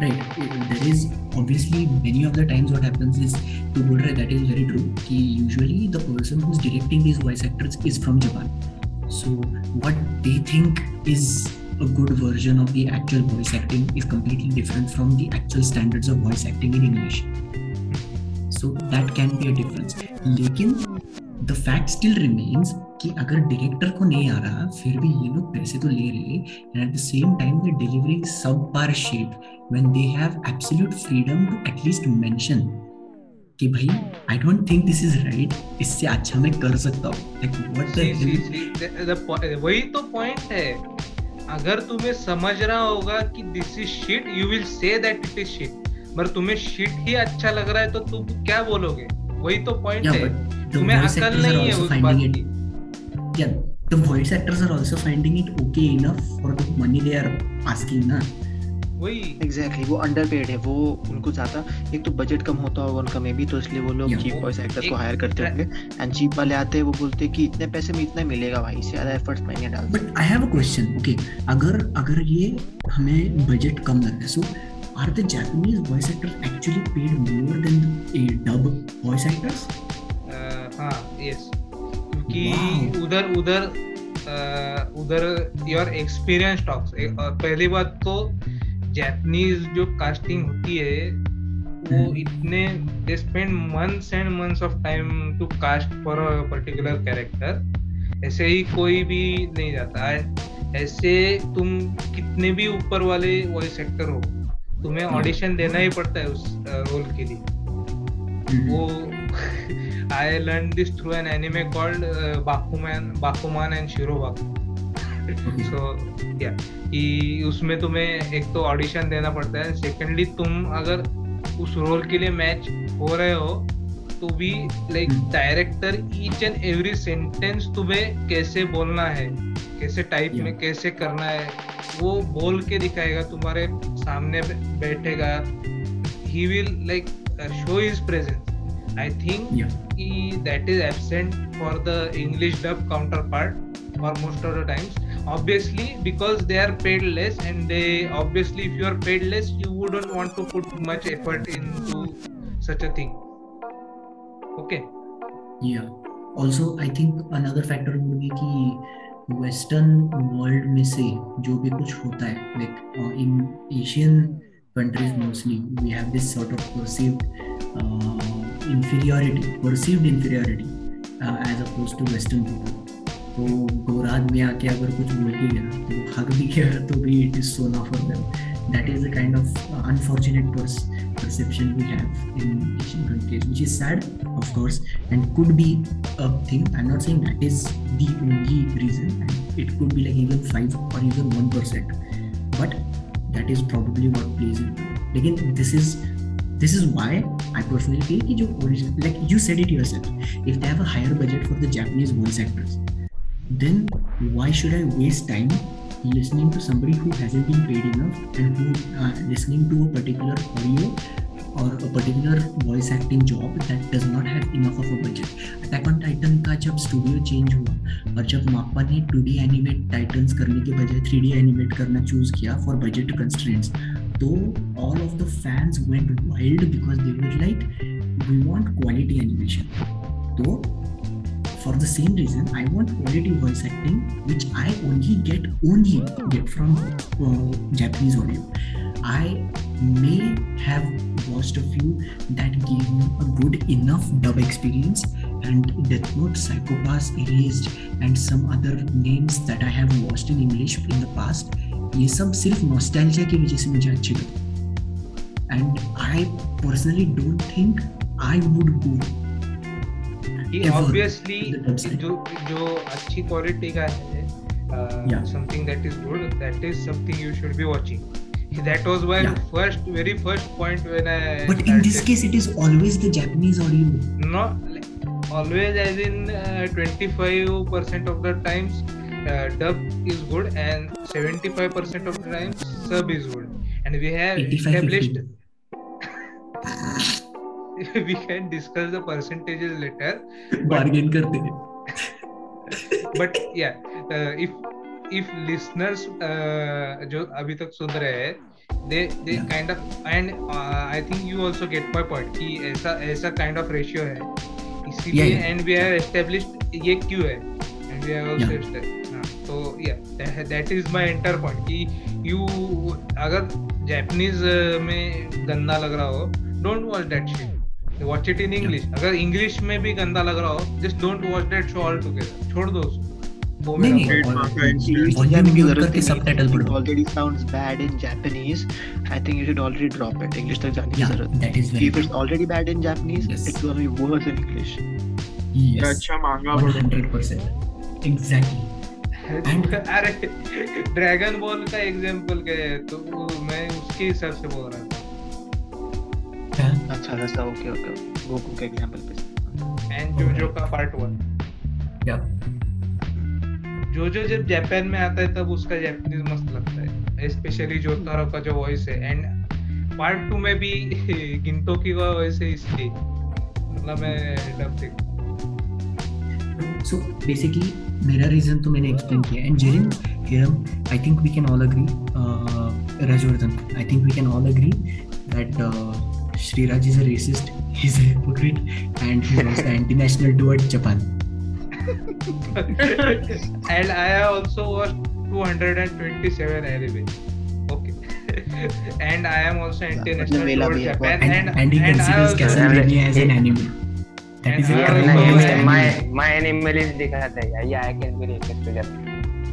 right there is obviously many of the times what happens is तो बोल रहे that is very true कि usually the person who's directing these voice actors is from Japan so what they think is a good version of the actual voice acting is completely different from the actual standards of voice acting in English. So that can be a difference लेकिन the fact still remains कि अगर director को नहीं आ रहा फिर भी ये लोग पैसे तो ले रहे and at the same time they delivering sub par shit when they have absolute freedom to at least mention कि भाई I don't think this is right इससे अच्छा मैं कर सकता हूँ। लाइक व्हाट द वही तो पॉइंट है। अगर तुम्हें समझ रहा होगा कि this is shit you will say that it is shit पर तुम्हें शिट ही अच्छा लग रहा है तो तुम क्या बोलोगे? वही तो पॉइंट yeah, है। तुम्हें अकल नहीं है उस बात की। Yeah the voice actors are also finding it okay enough for the money they are asking na? वही। एग्जैक्टली वो अंडरपेड है वो उनको ज़्यादा एक तो बजट कम होता होगा उनका मे भी तो इसलिए वो लोग चीप वॉइस एक्टर को हायर करते होंगे। एंड चीप वाले आते हैं वो बोलते हैं कि इतने पैसे में इतना मिलेगा भाई इससे ज़्यादा एफर्ट्स मैं नहीं डालता। But I have a question okay अगर अगर ये हमें बजट कम लग रहा है सो are the Japanese voice actors actually paid more than the dub voice actors? Uh, हाँ yes. क्योंकि उधर उधर उधर योर एक्सपीरियंस टॉक्स पहली बात तो जैपनीज जो कास्टिंग होती है वो हम्म। इतने they spend months and months of time to cast for a particular character ऐसे ही कोई भी नहीं जाता है ऐसे तुम कितने भी ऊपर वाले वॉइस एक्टर हो तुम्हें ऑडिशन हम्म। देना ही पड़ता है उस रोल के लिए हम्म। वो I learn this through an anime called Bakuman Bakuman and Shirobako so या कि उसमें तुम्हें एक तो ऑडिशन देना पड़ता है। सेकेंडली तुम अगर उस रोल के लिए मैच हो रहे हो तो भी like director each and every sentence तुम्हें कैसे बोलना है कैसे टाइप yeah. में कैसे करना है वो बोल के दिखाएगा तुम्हारे सामने बैठेगा। He will like show his presence I think that is absent for the English dub counterpart for most of the times obviously because they are paid less and they obviously if you are paid less you wouldn't want to put much effort into such a thing okay yeah also i think another factor would be कि western world में से जो भी कुछ होता है like in Asian countries mostly we have this sort of perceived inferiority perceived inferiority uh, as opposed to western people तो गोरा आदमी आके अगर कुछ बोल के गया तो हक भी गया तो भी इट इज़ सोना for them that is a kind of unfortunate perception we have in Asian countries, which is sad, of course, and could be a thing. I'm not saying that is the only reason, and it could be like even five or even one percent, but that is probably what plays in. Again, this is this is why I personally feel that like you said it yourself, if they have a higher budget for the Japanese voice actors, then why should I waste time listening to somebody who hasn't been paid enough and who uh, listening to a particular audio or a particular voice acting job that does not have enough of a budget. Attack on Titan का जब studio change हुआ और जब MAPPA ने 2D animate Titans करने के बजाय 3D animate करना चूज़ किया फॉर बजट कंस्ट्रेंट्स तो all of the fans went wild because they were like we want quality animation तो for the same reason i want quality voice acting which i only get only get from uh, japanese audio i may have watched a few that gave me a good enough dub experience and death note psychopath erased and some other names that i have watched in english in the past ये सब सिर्फ़ nostalgia की वजह से मुझे अच्छे लगे and I personally don't think I would go कि ऑब्वियसली जो जो अच्छी क्वालिटी का है something that is good that is something you should be watching that was my yeah. first very first point when i but in this case it is always the japanese audio not always as in uh, 25% of the times uh, dub is good and 75% of the times sub is good and we have 85, established we can discuss the percentages later bargain karte but yeah uh, if if listeners uh, जो अभी तक सुन रहे हैं they they yeah. kind of and uh, I think you also get my point कि ऐसा ऐसा kind of ratio है इसीलिए yeah, yeah. and we have established ये क्यों है and we have also yeah. established हाँ तो yeah that that is my entire point कि you अगर जापानीज में गंदा लग रहा हो don't watch that shit watch it in English अगर इंग्लिश में भी गंदा लग रहा हो just don't watch that show all together छोड़ दो उसको। तो उसके हिसाब से बोल रहा हूँ अच्छा वैसा ओके ओके गोकू के एग्जांपल पे. एंड जोजो का पार्ट वन yeah जोजो जब जापान में आता है तब उसका जापानीज मस्त लगता है. स्पेशली जोतारो का जो वॉइस है. एंड पार्ट टू में भी गिंटोकी का वॉइस है इसलिए मतलब मैं डब देख so basically मेरा रीजन तो मैंने एक्सप्लेन किया and Jerin Hiram I think we can all agree Rajvardhan I think we can all agree that is a racist he is a hypocrite and he is also anti-national towards Japan. and I also watched 227 anime. Okay. and I am also anti-national मतलब towards Japan. And, And, and he and I considers also, Castlevania as an anime. That is a I against Yeah, my anime. my animalist दिखाता है या I can be racist to that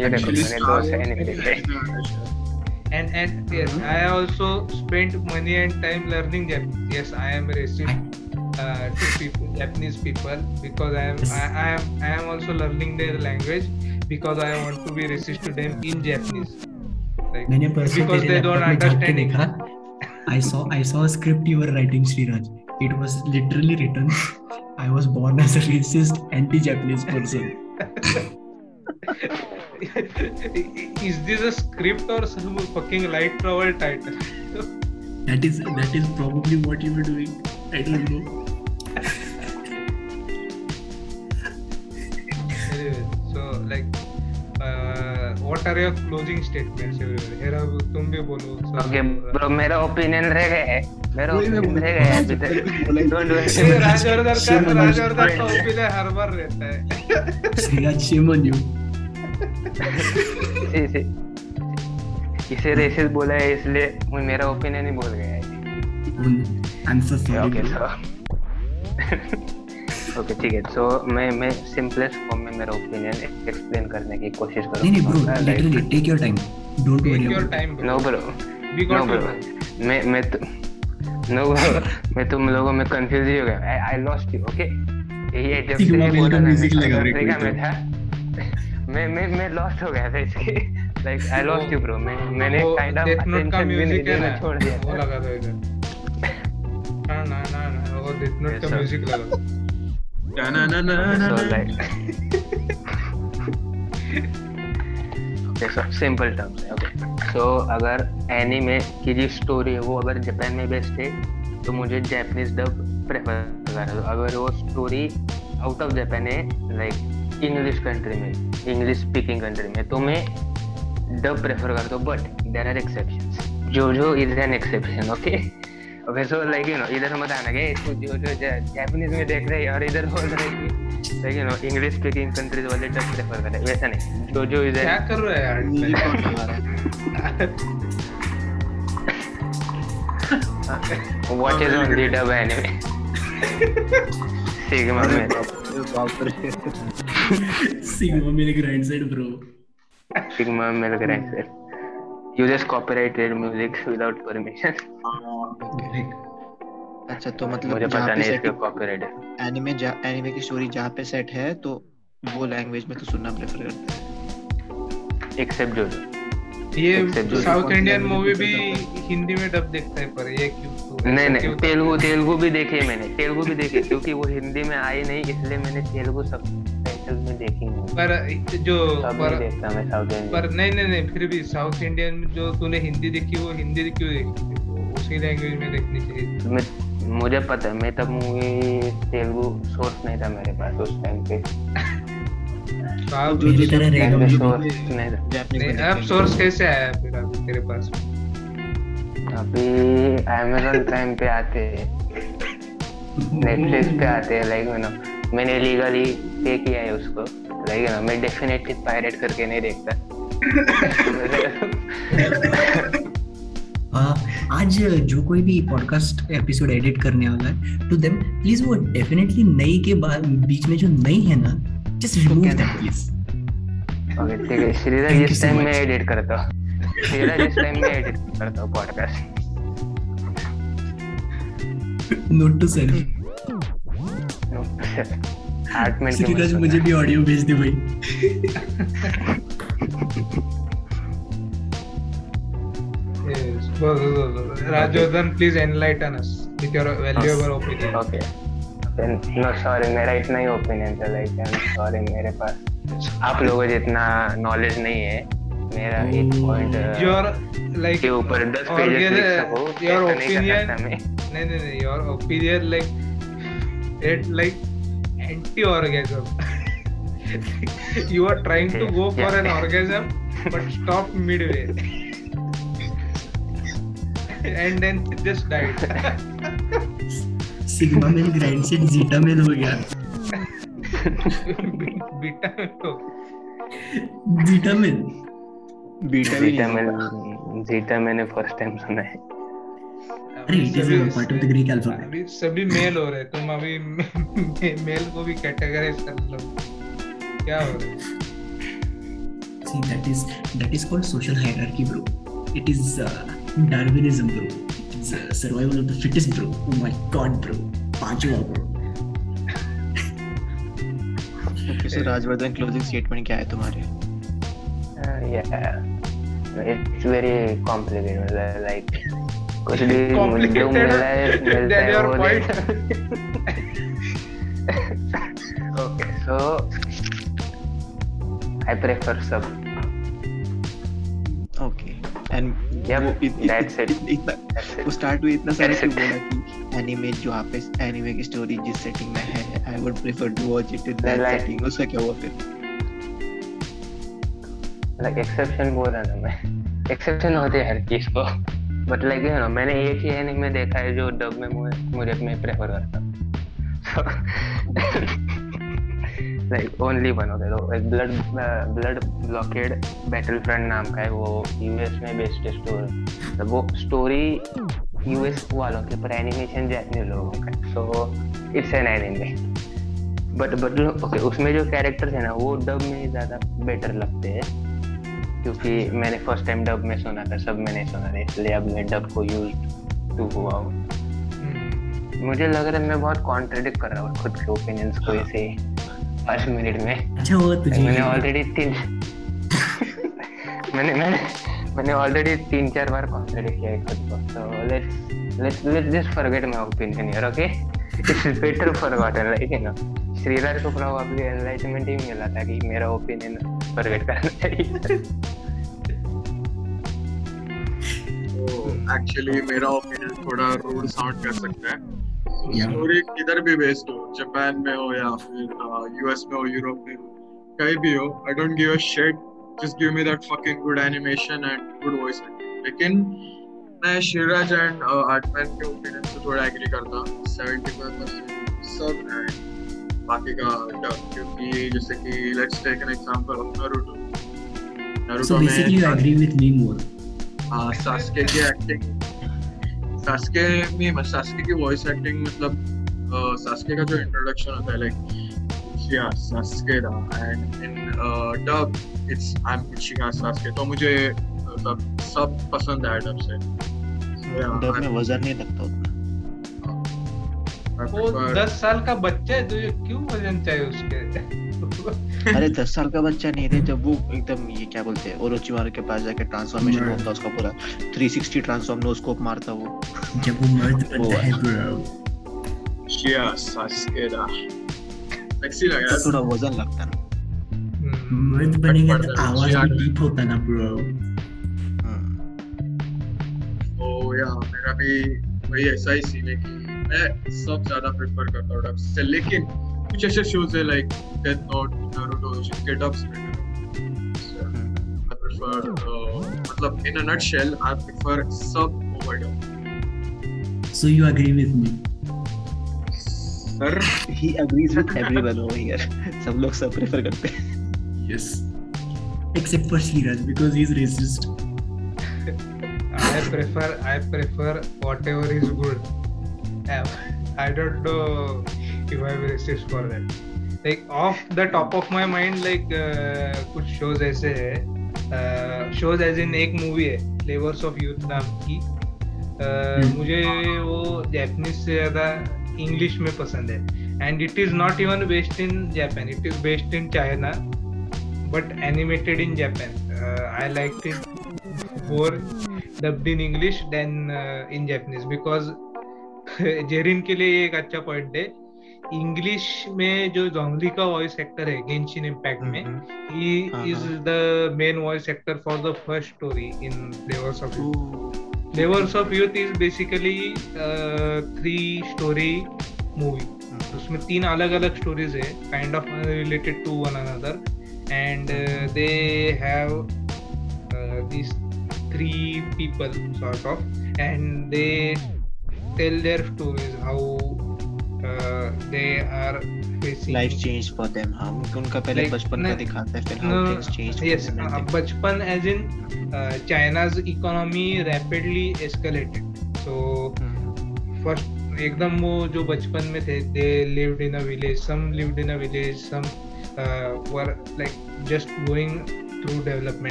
ये देखो मैंने दो से anime देखे and and yes, I also spent money and time learning Japanese. Yes, I am racist uh, to people, Japanese people because I am Yes. I, I am I am also learning their language because I want to be racist to them in Japanese. Like, मैंने परसों because तेरे they don't laptop में झांक के understand it. देखा I saw I saw a script you were writing Sriraj. It was literally written I was born as a racist anti-Japanese person. is this a script or some fucking light novel title? That is that is probably what you were doing. I don't know. Anyway, so like, uh, what are your closing statements? everyone? तुम भी बोलो. Okay bro मेरा opinion रह गया है मेरा रह रहा गया है अभी तक ही राजवर्धन का. राजवर्धन का हर बार रहता है. इसे इसे रेसिस्ट बोला है इसलिए मैं मेरा ओपिनियन ही बोल गया है I'm so sorry. Okay bro. So okay ठीक है सो मैं मैं सिंपलेस्ट फॉर्म में मेरा ओपिनियन एक्सप्लेन करने की कोशिश नहीं नहीं bro, करूँगा literally take your time. Don't take your time no bro we know got bro मैं मैं तो नो ब्रो मैं तुम लोगों में कंफ्यूज ही हो गया आई लॉस्ट यू ओके ये जब से बोला का ना, music मैं लगा रहे Africa था मैं मैं मैं लॉस्ट हो गया था इसके। Like I lost you bro मैं मैंने काइंड ऑफ़ नोट का म्यूज़िक है ना? छोड़ दिया वो था लगा दो इधर। ना ना ना ना वो डेथ नोट का म्यूज़िक लगा so like okay, so simple terms है okay. So अगर एनीमे की जो स्टोरी है वो अगर जापान में बेस्ड है तो मुझे जापानीज डब प्रेफर करा अगर वो स्टोरी आउट ऑफ़ जापान है लाइक इंग्लिश कंट्री में इंग्लिश स्पीकिंग कंट्री में तो मैं डब प्रेफर करता हूँ बट देर आर एक्सेप्शंस जो जो is an exception okay okay so like you know इधर मत आना कि इसको जो जो जापानीज में देख रहे हैं और इधर बोल रहे हैं कि like you know English speaking countries वाले डब प्रेफर कर रहे हैं। वैसा नहीं जो जो इज़ क्या कर रहा है यार? Watch is on the dub anime sigma में। बाप रे Sigma Male grind set, bro. sigma मिल कर ऐसे you just copyrighted music without permission. अच्छा तो मतलब मुझे पता नहीं सेट इसका कॉपीराइट है। एनिमे एनिमे की स्टोरी जहाँ पे सेट है तो वो लैंग्वेज में तो सुनना प्रेफर करते हैं। एक्सेप्ट जो जो ये साउथ इंडियन मूवी भी हिंदी में डब देखता है पर ये क्यों तो नहीं नहीं तेलुगु तेलुगु भी देखी मैंने तेलुगु भी देखी क्योंकि वो हिंदी में आई नहीं इसलिए मैंने तेलुगु सब में देखी पर जो पर देखता मैं साउथ इंडियन पर नहीं नहीं नहीं फिर भी साउथ इंडियन में जो तूने हिंदी देखी वो हिंदी क्यों देखी? उसी लैंग्वेज में देखनी चाहिए। मुझे पता है मैं तब मूवी तेलुगु सोर्स नहीं था मेरे पास उस टाइम पे। मेरी तरह रहेगा। मुझे सोर्स कैसे आया फिर अभी तेरे पास? अभी अमेजोन प्राइम पे आते हैं। नेटफ्लिक्स पे आते हैं लाइक यू नो मैंने लीगली पे किया है उसको। लाइक यू नो मैं डेफिनेटली पायरेट करके नहीं देखता। आज जो कोई भी पॉडकास्ट एपिसोड एडिट करने वाला है टू देम प्लीज़ वो डेफिनेटली नई के बाद बीच में जो नई है ना just remove that please okay ठीक है Thank जिस टाइम. में एडिट करता. हूँ श्रीधर जिस टाइम में एडिट करता हूँ पॉडकास्ट नोट टू सेल्फ आठ मिनट श्रीराज मुझे भी ऑडियो भेज दे भाई. Yes. Rajodhan, please enlighten us with your valuable opinion. Okay मेरा इतना ही ओपिनियन था लाइक आई एम सॉरी मेरे पास आप लोगों जितना नॉलेज नहीं है मेरा एक पॉइंट योर लाइक के ऊपर 10 पेजेस लिख सको योर ओपिनियन नहीं नहीं नहीं your opinion like it like anti orgasm you are trying to go for an orgasm but stop midway and then just died sigma male grindset zeta male हो गया। Beta में तो zeta male. Beta zeta नहीं zeta मैंने first time सुना है। अरे it is part of the Greek alphabet अभी सभी मेल हो रहे तुम अभी मेल को भी कैटेगराइज कर लो। क्या हो रहा है? See, that is that is called social hierarchy, bro. It is uh, Darwinism, bro. Is survival of the fittest bro oh my god bro पांचवा bro professor Rajvardhan closing statement क्या है तुम्हारे? इट्स वेरी कॉम्प्लिकेटेड लाइक कुछ भी मुझे है मिलता है ओके सो आई प्रेफर सब ओके एंड Yep, वो इत- इत- that's it. इत- इतना वो स्टार्ट हुई इतना सारा That's बोला कि एनीमे जो आप एनीमे की स्टोरी जिस सेटिंग में है I would prefer to watch it in that setting उसका क्या हुआ फिर? Like exception बोल रहा ना मैं। Exception होते हैं हर चीज़ को। बट लाइक यू नो मैंने एक ही एनिमे देखा है जो डब में मुझे प्रेफर करता। लाइक ओनली वन होते तो एक blood blood blockade battle front नाम का है वो यूएस में बेस्ड स्टोरी तो वो स्टोरी यूएस वालों के पर एनिमेशन जापानी लोगों का. So it's an anime but but okay उसमें जो कैरेक्टर्स है ना वो डब में ज़्यादा बेटर लगते हैं. क्योंकि मैंने फ़र्स्ट टाइम डब में सुना था सब मैंने सुना था इसलिए अब मैं डब को यूज़ टू हुआ हूँ. हम्म, मुझे लग रहा है मैं बहुत कॉन्ट्रडिक्ट कर रहा हूँ खुद के ओपिनियंस को ऐसे पाँच मिनट में। अच्छा हुआ तुझे मैंने ऑलरेडी तीन मैंने मैंने मैंने ऑलरेडी तीन चार बार कॉन्ट्रडिक्ट किया है खुद को। So let's let's let's just forget my opinion यार okay it's better forgotten like you know Shridhar को प्रोबब्ली एनलाइटमेंट ही मिला था कि मेरा ओपिनियन फॉरगेट करना चाहिए। तो एक्चुअली मेरा ओपिनियन थोड़ा रूड साउंड कर सकता है. स्टोरी किधर भी बेस्ड हो जापान में हो या फिर यूएस में हो यूरोप में हो कहीं भी हो I don't give a shit just give me that fucking good animation and good voice लेकिन मैं शिवराज एंड आर्टमैन के ओपिनियन से थोड़ा एग्री करता हूँ। 75% सब एंड बाकी का डब क्योंकि जैसे कि let's take an example of Naruto Naruto basically, you agree with me more. हाँ सास्के की एक्टिंग सास्के में सास्के की वॉइस एक्टिंग मतलब सास्के का जो इंट्रोडक्शन होता है लाइक या सास्के दा and in dub it's I am Uchiha Sasuke तो मुझे मतलब सब पसंद है डब से। डब में वज़न नहीं लगता उतना। वो दस साल का बच्चा है तुझे क्यों वज़न चाहिए उसके? अरे दस साल का बच्चा नहीं थे जब वो एकदम ये क्या बोलते हैं ओरोचिमारू के पास जाके ट्रांसफॉर्मेशन. होता उसका पूरा 360 ट्रांसफॉर्म नो स्कोप मारता वो। जब वो मर्द है. Yeah, Sasuke लगा तो थोड़ा वज़न लगता है ना। हम्म, मर्द बनेगा तो आवाज़ यार। भी डीप होता ना ब्रो हम्म, या मेरा भी वही ऐसा ही सीन है कि मैं सब ज़्यादा प्रेफर करता हूँ डब्स से लेकिन Cheshire shows are like Death Note, Naruto, which is get so, I prefer, uh, in a nutshell, I prefer sub over dub. So you agree with me? Sir? He agrees with everyone over here. Some looks sub prefer karte. Yes. Except for Sriraj because he's racist. I prefer I prefer whatever is good. I don't know if I will resist for that. Like off the top of my mind, like uh, कुछ shows ऐसे है shows as in एक movie है Flavors of Youth नाम की uh, मुझे वो Japanese से ज़्यादा इंग्लिश में पसंद है and it is not even based in Japan it is based in China but animated in Japan. Uh, I liked it more dubbed in English than uh, in Japanese because Jerin के लिए एक अच्छा point है English में जो Zhongli का voice actor है Genshin Impact में ही is the main voice actor for the first story in Flavours of Youth Flavours of Youth is basically three story movie उसमें तीन अलग अलग स्टोरीज है kind of related to one another have uh, these three people sort of. And they tell their stories how uh, they are बचपन age in China's economy rapidly escalated so first एकदम वो जो बचपन में थे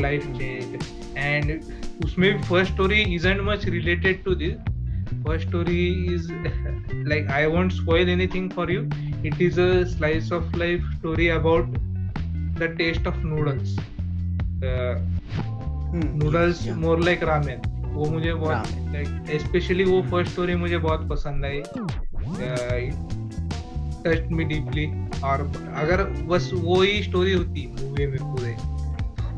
life change and उसमें first story is and much related to this first story is like I won't spoil anything for you it is a of life story about the taste of noodles noodles more like ramen वो मुझे बहुत like specially वो first story मुझे बहुत पसंद I. Touch me deeply और अगर बस वो ही स्टोरी होती मूवी में पूरे।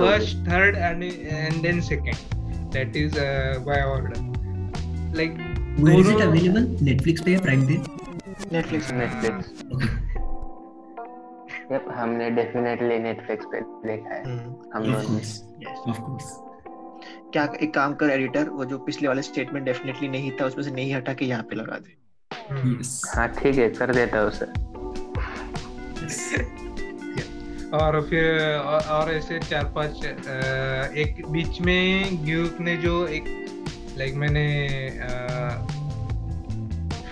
First, third, and and then second. That is uh, by order. Like. Where is it available? Netflix पे Prime पे? Netflix. Netflix. Okay. yep, हमने डेफिनेटली नेटफ्लिक्स पे देखा है हम लोग ऑफ़ कोर्स क्या एक काम कर एडिटर वो जो पिछले वाले स्टेटमेंट डेफिनेटली नहीं था उसमें से नहीं हटा के यहाँ पे लगा दे yes. हाँ ठीक है कर देता उसे और फिर और, और ऐसे चार पाँच एक बीच में ग्यूक ने जो एक लाइक मैंने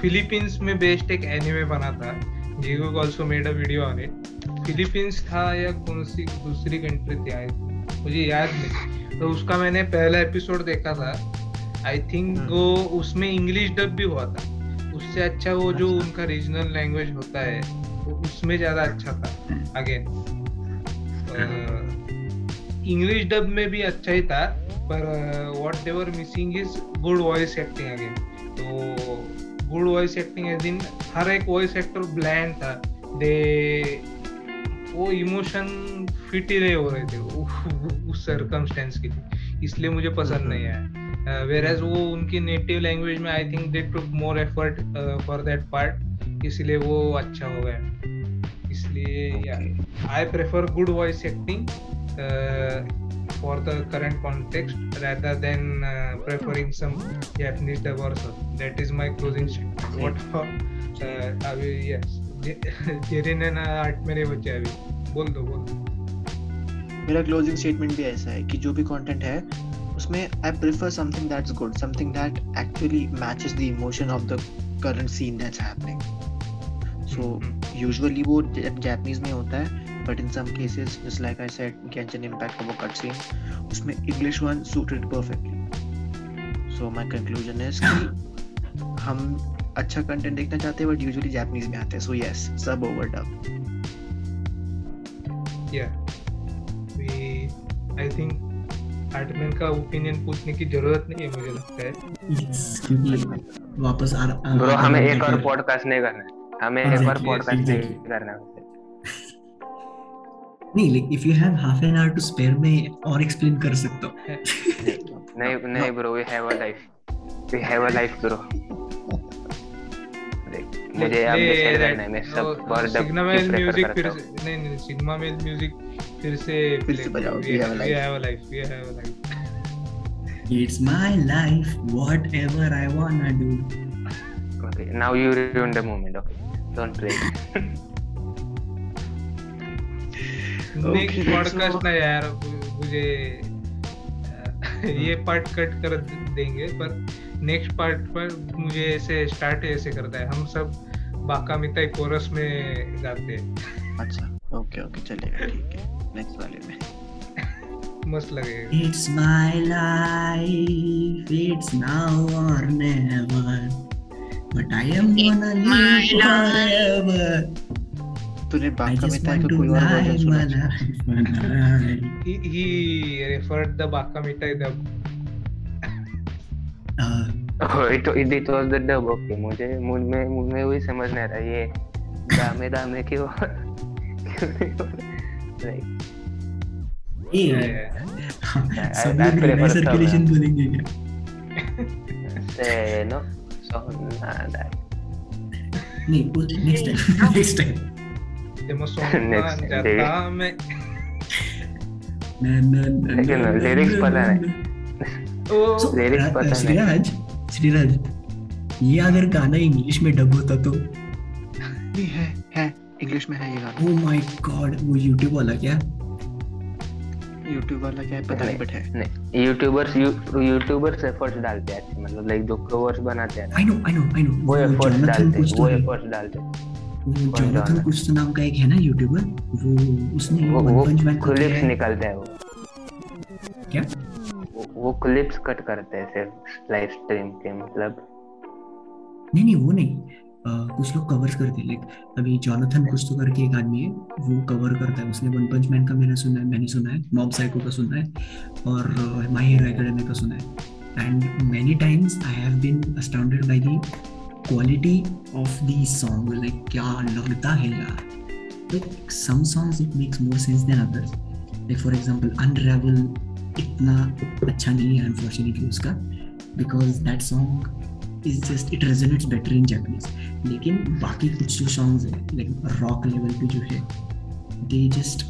फिलीपींस में बेस्ड एक एनिमे बना था Gigguk also made a video on it Philippines था या कौन सी दूसरी कंट्री थी आई मुझे याद नहीं। तो उसका मैंने पहला एपिसोड देखा था। I think hmm. वो उसमें इंग्लिश डब भी हुआ था। उससे अच्छा वो जो अच्छा। उनका रीजनल लैंग्वेज होता है उसमें ज़्यादा अच्छा था। अगेन इंग्लिश डब में भी अच्छा ही था पर what they're missing is good voice acting again तो good voice acting as in हर एक वॉइस एक्टर ब्लैंड था। दे वो इमोशन फिट ही नहीं हो रहे थे। उस सरकमस्टेंस के लिए इसलिए मुझे पसंद नहीं आया। वेर एज वो उनकी नेटिव लैंग्वेज में I think they took more effort for that part इसलिए वो अच्छा हो गया। इसलिए I prefer good voice acting for the current context rather than uh, preferring some Japanese dub or so. That is my closing statement. What for? Uh, I yes. Jerin ना art मेरे बच्चे अभी बोल दो बोल मेरा क्लोजिंग स्टेटमेंट भी ऐसा है कि जो भी कंटेंट है उसमें I prefer something that's good something that actually matches the emotion of the current scene that's happening so usually वो जापानीज में होता है but in some cases just like I said Genshin Impact वो cut scene उसमें English one suited perfectly so my conclusion is कि हम अच्छा content देखना चाहते हैं बट यूजुअली जापानीज में आते हैं. सो यस सब ओवर डब या वी आई थिंक एडमिन का ओपिनियन पूछने की ज़रूरत नहीं है मुझे लगता है। क्योंकि वापस आ रहा ब्रो हमें एक और पॉडकास्ट नहीं करना है। हमें एक और पॉडकास्ट नहीं करना है नहीं like if you have half an hour to spare मैं और एक्सप्लेन कर सकता हूँ। नहीं नहीं bro we have a life we have a life bro मुझे अब डिसाइड करना है मैं सब और सिग्मा में म्यूज़िक फिर से नहीं नहीं सिग्मा में म्यूज़िक फिर से फिर से बजाओ we have a life we have a life It's my life, whatever I wanna do. Okay, now you ruined the moment. Okay, don't play. Next podcast ना यार मुझे ये पार्ट कट कर देंगे पर नेक्स्ट पार्ट पर मुझे ऐसे स्टार्ट ऐसे करता है। हम सब बाका मिताई कोरस में गाते हैं। अच्छा ओके ओके चलेगा ठीक है। नेक्स्ट वाले में। मस्त लगेगा। It's my life, it's now or never. But I am gonna live forever. तूने I बाका want का to कोई और वर्जन सुना he, referred the baka mitai dub Uh, Oh, it it it was the dub. Okay, मुझे मुझमें मुझमें वही समझ नहीं आ रहा ये दामे दामे क्यों क्यों नहीं हो रहा? like hey, Yeah. सब लोग prefer रिवर्स सब, सर्कुलेशन बोलेंगे क्या say no so nada नहीं next time next time Demo song जाता मैं ना ना ना लेकिन ना, पता नहीं। ओ So, पता नहीं। श्रीराज श्रीराज ये अगर गाना इंग्लिश में डब होता तो नहीं है है इंग्लिश में है ये गाना ओ माय गॉड वो यूट्यूब वाला क्या यूट्यूब वाला क्या है? पता नहीं बट है। नहीं यूट्यूबर्स यूट्यूबर्स एफर्ट्स डालते हैं अच्छे मतलब लाइक जो कवर्स बनाते हैं I know I know I know वो एफर्ट्स डालते हैं तो वो एफर्ट्स डालते हैं। जोनाथन कुछ तो नाम का एक है ना यूट्यूबर वो उसने वो वो क्लिप्स किया है। वो। क्या? वो- वो क्लिप्स कट करते हैं सिर्फ़ लाइव स्ट्रीम के मतलब। नहीं नहीं वो नहीं। कुछ लोग कवर्स करते हैं। लाइक अभी जोनाथन कुछ तो करके एक आदमी है, वो कवर करता है। उसने वन पंच मैन का मैंने सुना है, मैंने सुना है। मॉब साइको का सुना है और माई हीरो एकेडमी का सुना है। And many times I have been astounded by the quality of the song like क्या लगता है यार? Like some songs it makes more sense than others like for example unravel इतना अच्छा नहीं है अनफॉर्चुनेटली उसका। Because that song is just it resonates better in Japanese लेकिन बाकी कुछ जो सॉन्ग्स है लाइक रॉक लेवल पे जो है they just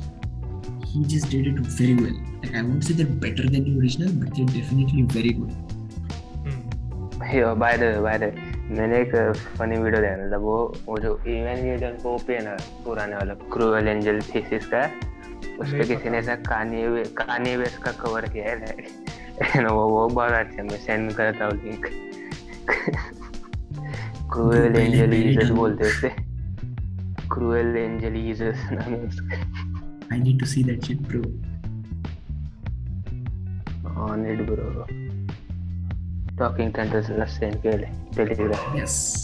he just did it very well. Like i won't say they're better than the original but they're definitely very good. By the by the मैंने एक फनी वीडियो देखा था वो वो जो इवेंगेलियन पोप है ना पुराने वाला क्रूअल एंजल थीसिस का उस पे किसी ने ऐसा कान्ये कान्ये वेस्ट का कवर किया है like, वो वो बहुत अच्छा मैं सेंड करता हूँ लिंक पहले- एंजल जीसस बोलते हैं उसे। क्रूअल एंजल जीसस नाम है उसका। I need to see that shit bro. On it bro talking टेंटर्स send के लिए टेलीग्राम yes.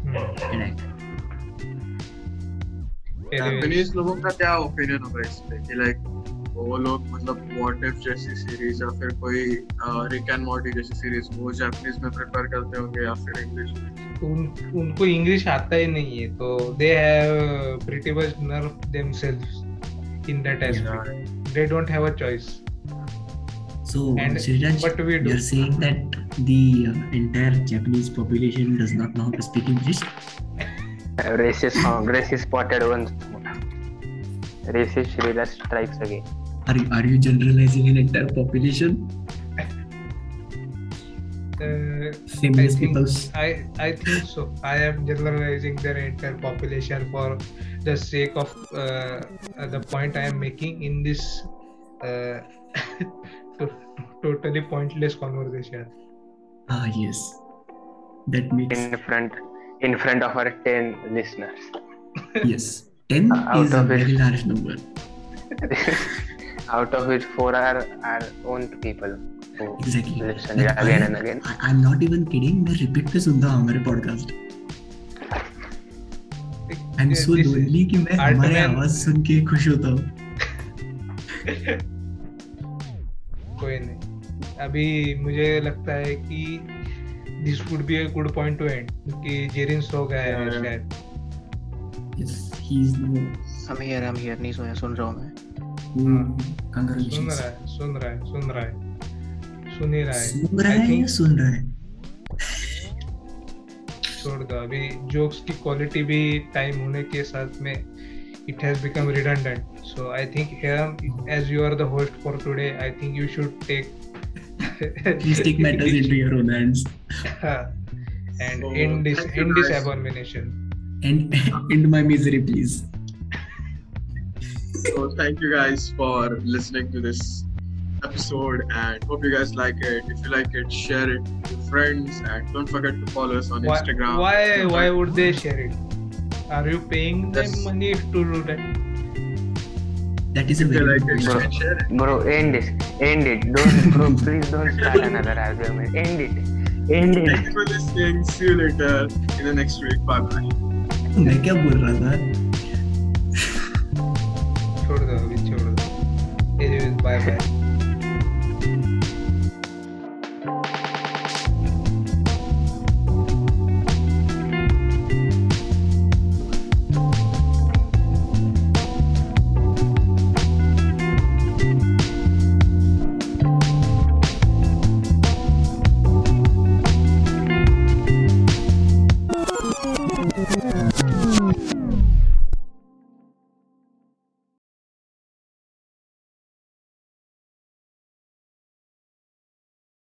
हम्म, correct. जापानीज लोगों का क्या ओपिनियन होगा इस पे कि लाइक वो लोग मतलब व्हाट इफ़ जैसी सीरीज़ या फिर कोई रिक एंड मॉर्टी जैसी सीरीज़ वो जापानीज में प्रेफर करते होंगे या फिर इंग्लिश में उन, उनको इंग्लिश आता ही नहीं है तो they have pretty much nerve themselves in that aspect they don't have a choice so And Sriraj, what we do you're saying that the uh, entire japanese population does not know how to speak english racist song racist spotted once racist Shrila strikes again are you, are you generalizing an entire population uh, feminist think- peoples I I think so. I am generalizing the entire population for the sake of uh, the point I am making in this uh, to- totally pointless conversation. ah yes that makes in front in front of our 10 listeners yes 10 Out is a of it. very large number out of which four are our own people who exactly listen Like, again I- and again I, I'm not even kidding मैं repeat पे सुनता हूँ हमारे podcast I am so lonely कि मैं हमारे आवाज़ सुन के खुश होता हूँ कोई नहीं अभी मुझे लगता है कि this would be a good point to end क्योंकि जेरिन सो गया है. शायद yes he's no I'm here, I'm here, नहीं सोया सुन रहा हूँ मैं सुन रहा है सुन रहा है सुन रहा है सुन ही रहा है सुन रहा है या सुन रहा है छोड़ दो अभी जोक्स की क्वालिटी भी टाइम होने के साथ में it has become redundant so i think here as you are the host for today i think you should take Please take matters into your own hands and So, end this end this abomination and end my misery, please. So thank you guys for listening to this episode and hope you guys like it. If you like it, share it with your friends and don't forget to follow us on why, Instagram. why why would they share it are you paying them Yes. money to do that That is a If you very like good it, you question. can share it. Bro, end this. End it. Don't, bro, please don't start another argument. End it. End Thank it. you for listening. See you later in the next week. Bye bye. मैं क्या बोल रहा था छोड़ दो अभी छोड़ दो बाय बाय